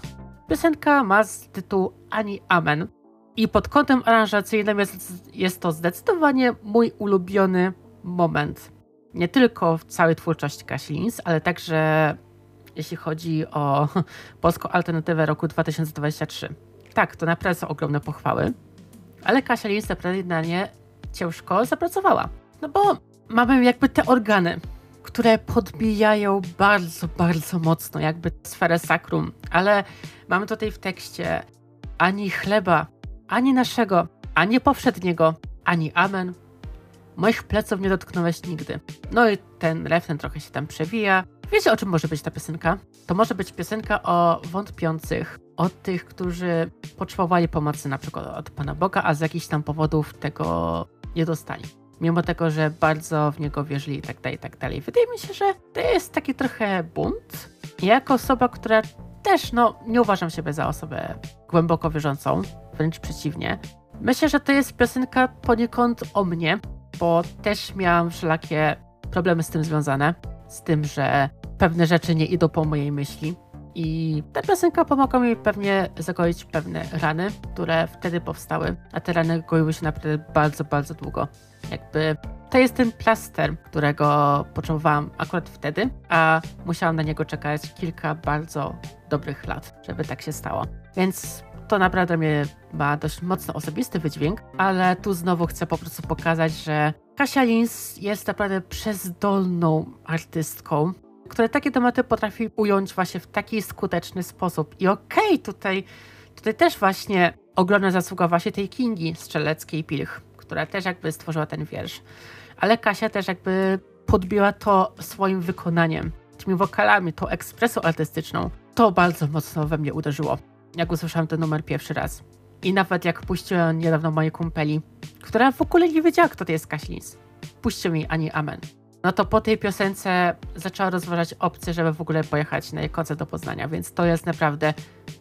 Piosenka ma tytuł Ani Amen i pod kątem aranżacyjnym jest, jest to zdecydowanie mój ulubiony moment. Nie tylko w całej twórczości Kaślins, ale także jeśli chodzi o polską alternatywę roku 2023. Tak, to naprawdę są ogromne pochwały, ale Kasia Lins naprawdę na nie ciężko zapracowała. No bo mamy jakby te organy, które podbijają bardzo, bardzo mocno jakby sferę sakrum, ale mamy tutaj w tekście ani chleba, ani naszego, ani powszedniego, ani amen. Moich pleców nie dotknąłeś nigdy. No i ten refren trochę się tam przewija. Wiecie, o czym może być ta piosenka? To może być piosenka o wątpiących, o tych, którzy potrzebowali pomocy na przykład od Pana Boga, a z jakichś tam powodów tego nie dostali mimo tego, że bardzo w niego wierzyli i tak dalej, tak dalej. Wydaje mi się, że to jest taki trochę bunt. Ja jako osoba, która też, no, nie uważam siebie za osobę głęboko wierzącą, wręcz przeciwnie. Myślę, że to jest piosenka poniekąd o mnie, bo też miałam wszelakie problemy z tym związane, z tym, że pewne rzeczy nie idą po mojej myśli. I ta piosenka pomogła mi pewnie zagoić pewne rany, które wtedy powstały, a te rany goiły się naprawdę bardzo, bardzo długo. Jakby to jest ten plaster, którego potrzebowałam akurat wtedy, a musiałam na niego czekać kilka bardzo dobrych lat, żeby tak się stało. Więc to naprawdę mnie ma dość mocno osobisty wydźwięk, ale tu znowu chcę po prostu pokazać, że Kasia Lins jest naprawdę przezdolną artystką, która takie tematy potrafi ująć właśnie w taki skuteczny sposób. I okej, okay, tutaj, tutaj też właśnie ogromna zasługa właśnie tej Kingi Strzeleckiej Pilch, która też jakby stworzyła ten wiersz. Ale Kasia też jakby podbiła to swoim wykonaniem, tymi wokalami, tą ekspresją artystyczną. To bardzo mocno we mnie uderzyło, jak usłyszałam ten numer pierwszy raz. I nawet jak puściłem niedawno mojej kumpeli, która w ogóle nie wiedziała, kto to jest Kaślins. Puśćcie mi ani amen. No to po tej piosence zaczęła rozważać opcję, żeby w ogóle pojechać na jej koncert do Poznania, więc to jest naprawdę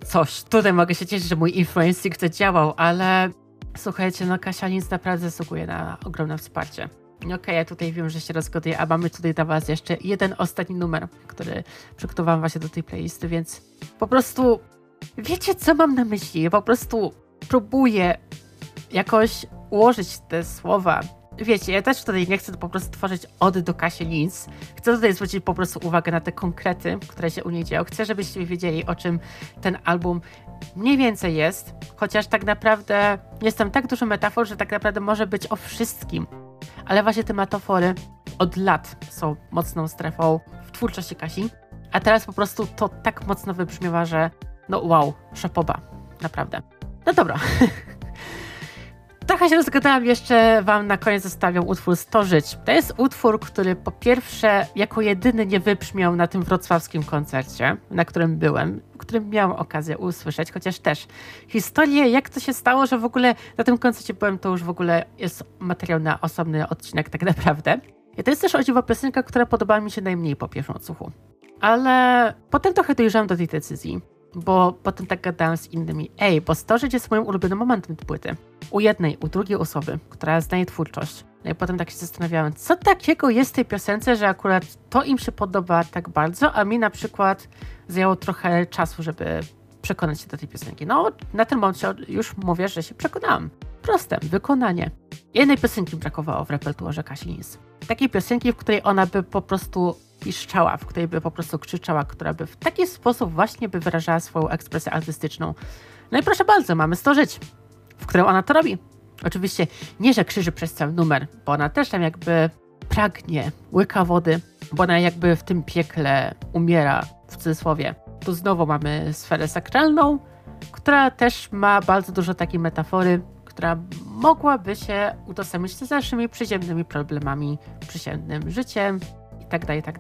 coś. Tutaj mogę się cieszyć, że mój influencing to działał, ale słuchajcie, no Kasia Lins naprawdę zasługuje na ogromne wsparcie. Okej, okay, ja tutaj wiem, że się rozgoduję, a mamy tutaj dla Was jeszcze jeden ostatni numer, który przygotowałam właśnie do tej playlisty, więc po prostu wiecie, co mam na myśli? Po prostu próbuję jakoś ułożyć te słowa. Wiecie, ja też tutaj nie chcę po prostu tworzyć ody do Kasi Lins. Chcę tutaj zwrócić po prostu uwagę na te konkrety, które się u niej dzieją. Chcę, żebyście wiedzieli, o czym ten album mniej więcej jest, chociaż tak naprawdę jest tam tak dużo metafor, że tak naprawdę może być o wszystkim. Ale właśnie te metafory od lat są mocną strefą w twórczości Kasi, a teraz po prostu to tak mocno wybrzmiewa, że no wow, szapoba, naprawdę. No dobra. Trochę się rozgadałam, jeszcze wam na koniec zostawiam utwór 100 żyć. To jest utwór, który po pierwsze jako jedyny nie wybrzmiał na tym wrocławskim koncercie, na którym byłem, którym miałam okazję usłyszeć, chociaż też historię, jak to się stało, że w ogóle na tym koncercie byłem, to już w ogóle jest materiał na osobny odcinek tak naprawdę. I to jest też o dziwo piosenka, która podobała mi się najmniej po pierwszym odsłuchu. Ale potem trochę dojrzałam do tej decyzji bo potem tak gadałem z innymi. Ej, bo storzyć jest moim ulubionym momentem tej płyty. U jednej, u drugiej osoby, która znaje twórczość. No i potem tak się zastanawiałem, co takiego jest w tej piosence, że akurat to im się podoba tak bardzo, a mi na przykład zajęło trochę czasu, żeby przekonać się do tej piosenki. No, na ten moment już mówię, że się przekonałam. Proste, wykonanie. Jednej piosenki brakowało w repertuarze Kasilińs. Takiej piosenki, w której ona by po prostu piszczała, w której by po prostu krzyczała, która by w taki sposób właśnie by wyrażała swoją ekspresję artystyczną. No i proszę bardzo, mamy 100 żyć, w którym ona to robi. Oczywiście nie, że krzyży przez cały numer, bo ona też tam jakby pragnie, łyka wody, bo ona jakby w tym piekle umiera, w cudzysłowie. Tu znowu mamy sferę sakralną, która też ma bardzo dużo takiej metafory, która mogłaby się utożsamić z naszymi przyziemnymi problemami, przyziemnym życiem, tak dalej, tak.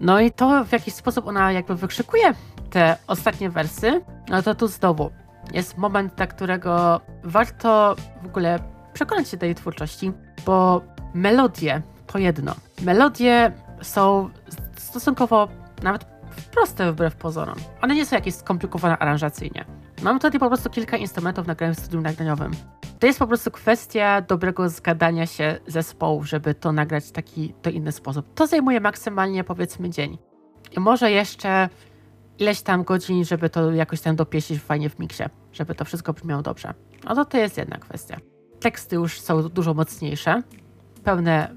No i to w jakiś sposób ona jakby wykrzykuje te ostatnie wersy, no to tu znowu jest moment, dla którego warto w ogóle przekonać się jej twórczości, bo melodie to jedno. Melodie są stosunkowo nawet proste wbrew pozorom. One nie są jakieś skomplikowane aranżacyjnie. Mam tutaj po prostu kilka instrumentów nagranych w studium nagraniowym. To jest po prostu kwestia dobrego zgadania się zespołów, żeby to nagrać w taki to inny sposób. To zajmuje maksymalnie powiedzmy dzień. I może jeszcze ileś tam godzin, żeby to jakoś tam dopieścić fajnie w miksie, żeby to wszystko brzmiało dobrze. No to to jest jedna kwestia. Teksty już są dużo mocniejsze, pełne,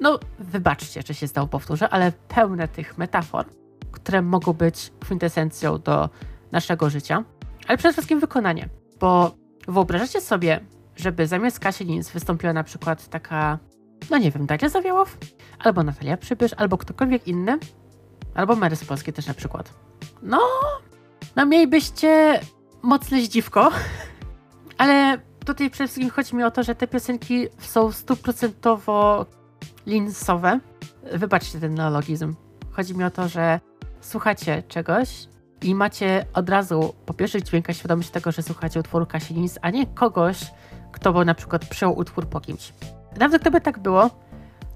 no wybaczcie, że się znowu powtórzę, ale pełne tych metafor, które mogą być kwintesencją do naszego życia, ale przede wszystkim wykonanie, bo wyobrażacie sobie, żeby zamiast Kasi Lins wystąpiła na przykład taka, no nie wiem, Daria Zawiałow, albo Natalia Przybysz, albo ktokolwiek inny, albo Mary z Polski też na przykład. No, no mielibyście mocne zdziwko, ale tutaj przede wszystkim chodzi mi o to, że te piosenki są stuprocentowo linsowe. Wybaczcie ten neologizm. Chodzi mi o to, że słuchacie czegoś i macie od razu po pierwszych dźwiękach świadomość tego, że słuchacie utworu Kasi Lins, a nie kogoś, kto by na przykład przyjął utwór po kimś. Nawet gdyby tak było,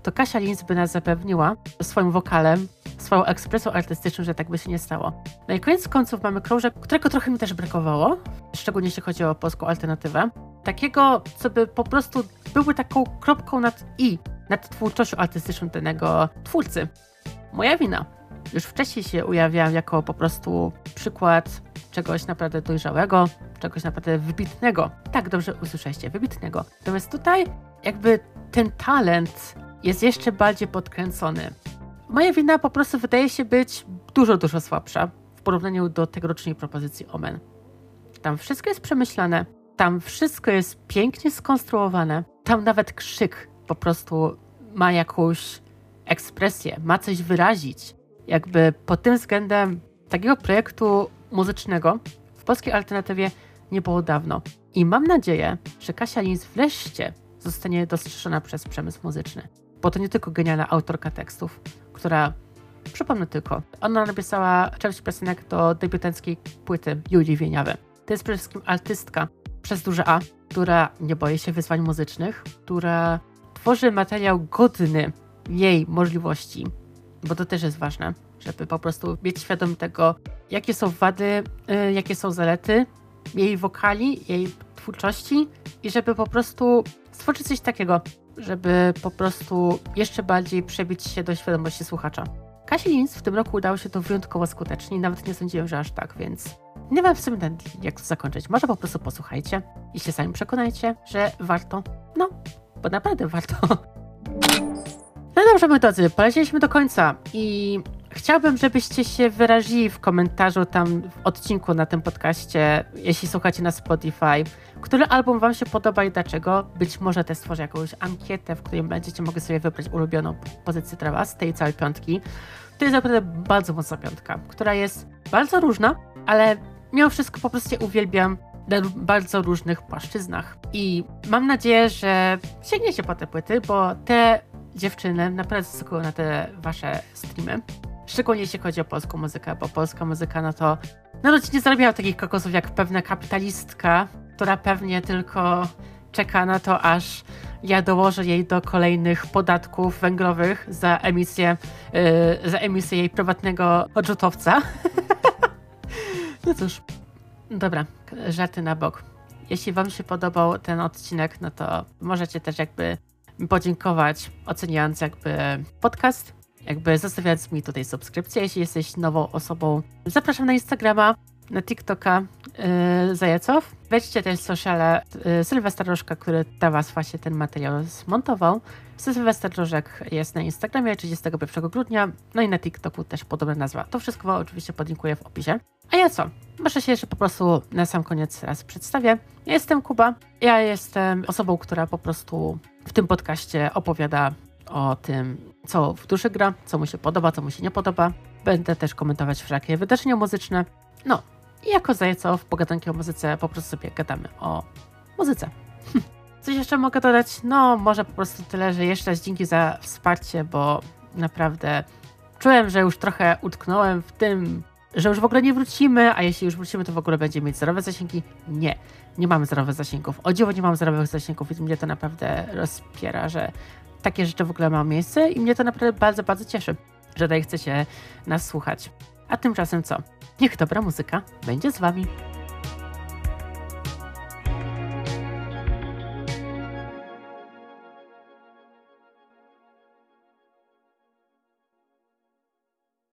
to Kasia Lins by nas zapewniła swoim wokalem, swoją ekspresją artystyczną, że tak by się nie stało. No i koniec końców mamy krążek, którego trochę mi też brakowało, szczególnie jeśli chodzi o polską alternatywę. Takiego, co by po prostu były taką kropką nad i, nad twórczością artystyczną danego twórcy. Moja wina. Już wcześniej się ujawiałam jako po prostu przykład czegoś naprawdę dojrzałego, czegoś naprawdę wybitnego. Tak, dobrze usłyszeliście, wybitnego. Natomiast tutaj jakby ten talent jest jeszcze bardziej podkręcony. Moja wina po prostu wydaje się być dużo, dużo słabsza w porównaniu do tegorocznej propozycji Omen. Tam wszystko jest przemyślane, tam wszystko jest pięknie skonstruowane, tam nawet krzyk po prostu ma jakąś ekspresję, ma coś wyrazić. Jakby pod tym względem takiego projektu muzycznego w polskiej alternatywie nie było dawno. I mam nadzieję, że Kasia Lins wreszcie zostanie dostrzeżona przez przemysł muzyczny. Bo to nie tylko genialna autorka tekstów, która, przypomnę tylko, ona napisała część piosenek do debiutanckiej płyty Julii Wieniawy. To jest przede wszystkim artystka przez duże A, która nie boi się wyzwań muzycznych, która tworzy materiał godny jej możliwości, bo to też jest ważne, żeby po prostu mieć świadom tego, jakie są wady, yy, jakie są zalety jej wokali, jej twórczości i żeby po prostu stworzyć coś takiego, żeby po prostu jeszcze bardziej przebić się do świadomości słuchacza. Kasi Linz w tym roku udało się to wyjątkowo skutecznie i nawet nie sądziłem, że aż tak, więc nie wiem w sumie jak to zakończyć. Może po prostu posłuchajcie i się sami przekonajcie, że warto. No, bo naprawdę warto. No dobrze, moi drodzy, polecieliśmy do końca i chciałbym, żebyście się wyrazili w komentarzu tam w odcinku na tym podcaście, jeśli słuchacie na Spotify, który album wam się podoba i dlaczego. Być może też stworzę jakąś ankietę, w której będziecie mogli sobie wybrać ulubioną pozycję dla was, tej całej piątki. To jest naprawdę bardzo mocna piątka, która jest bardzo różna, ale mimo wszystko po prostu uwielbiam na bardzo różnych płaszczyznach. I mam nadzieję, że sięgniecie po te płyty, bo te dziewczyny naprawdę zasługują na te wasze streamy. Szczególnie jeśli chodzi o polską muzykę, bo polska muzyka, no to to nie zarabiała takich kokosów jak pewna kapitalistka, która pewnie tylko czeka na to, aż ja dołożę jej do kolejnych podatków węglowych za emisję, yy, za emisję jej prywatnego odrzutowca. no cóż, dobra, żarty na bok. Jeśli wam się podobał ten odcinek, no to możecie też jakby podziękować, oceniając jakby podcast, jakby zostawiając mi tutaj subskrypcję, jeśli jesteś nową osobą. Zapraszam na Instagrama, na TikToka yy, Zajacow. Wejdźcie też sociale yy, Sylwester Rożka, który dla Was właśnie ten materiał zmontował. Sylwester Rożek jest na Instagramie 31 grudnia, no i na TikToku też podobna nazwa. To wszystko oczywiście podlinkuję w opisie. A ja co? Może się jeszcze po prostu na sam koniec raz przedstawię. Ja jestem Kuba. Ja jestem osobą, która po prostu w tym podcaście opowiada o tym, co w duszy gra, co mu się podoba, co mu się nie podoba. Będę też komentować wszelkie wydarzenia muzyczne. No, i jako zajco w pogadanki o muzyce po prostu sobie gadamy o muzyce. Coś jeszcze mogę dodać? No, może po prostu tyle, że jeszcze raz dzięki za wsparcie, bo naprawdę czułem, że już trochę utknąłem w tym, że już w ogóle nie wrócimy, a jeśli już wrócimy, to w ogóle będzie mieć zerowe zasięgi. Nie, nie mamy zerowych zasięgów. O dziwo nie mam zerowych zasięgów i mnie to naprawdę rozpiera, że takie rzeczy w ogóle mają miejsce i mnie to naprawdę bardzo, bardzo cieszy, że tutaj chcecie nas słuchać. A tymczasem co? Niech dobra muzyka będzie z wami.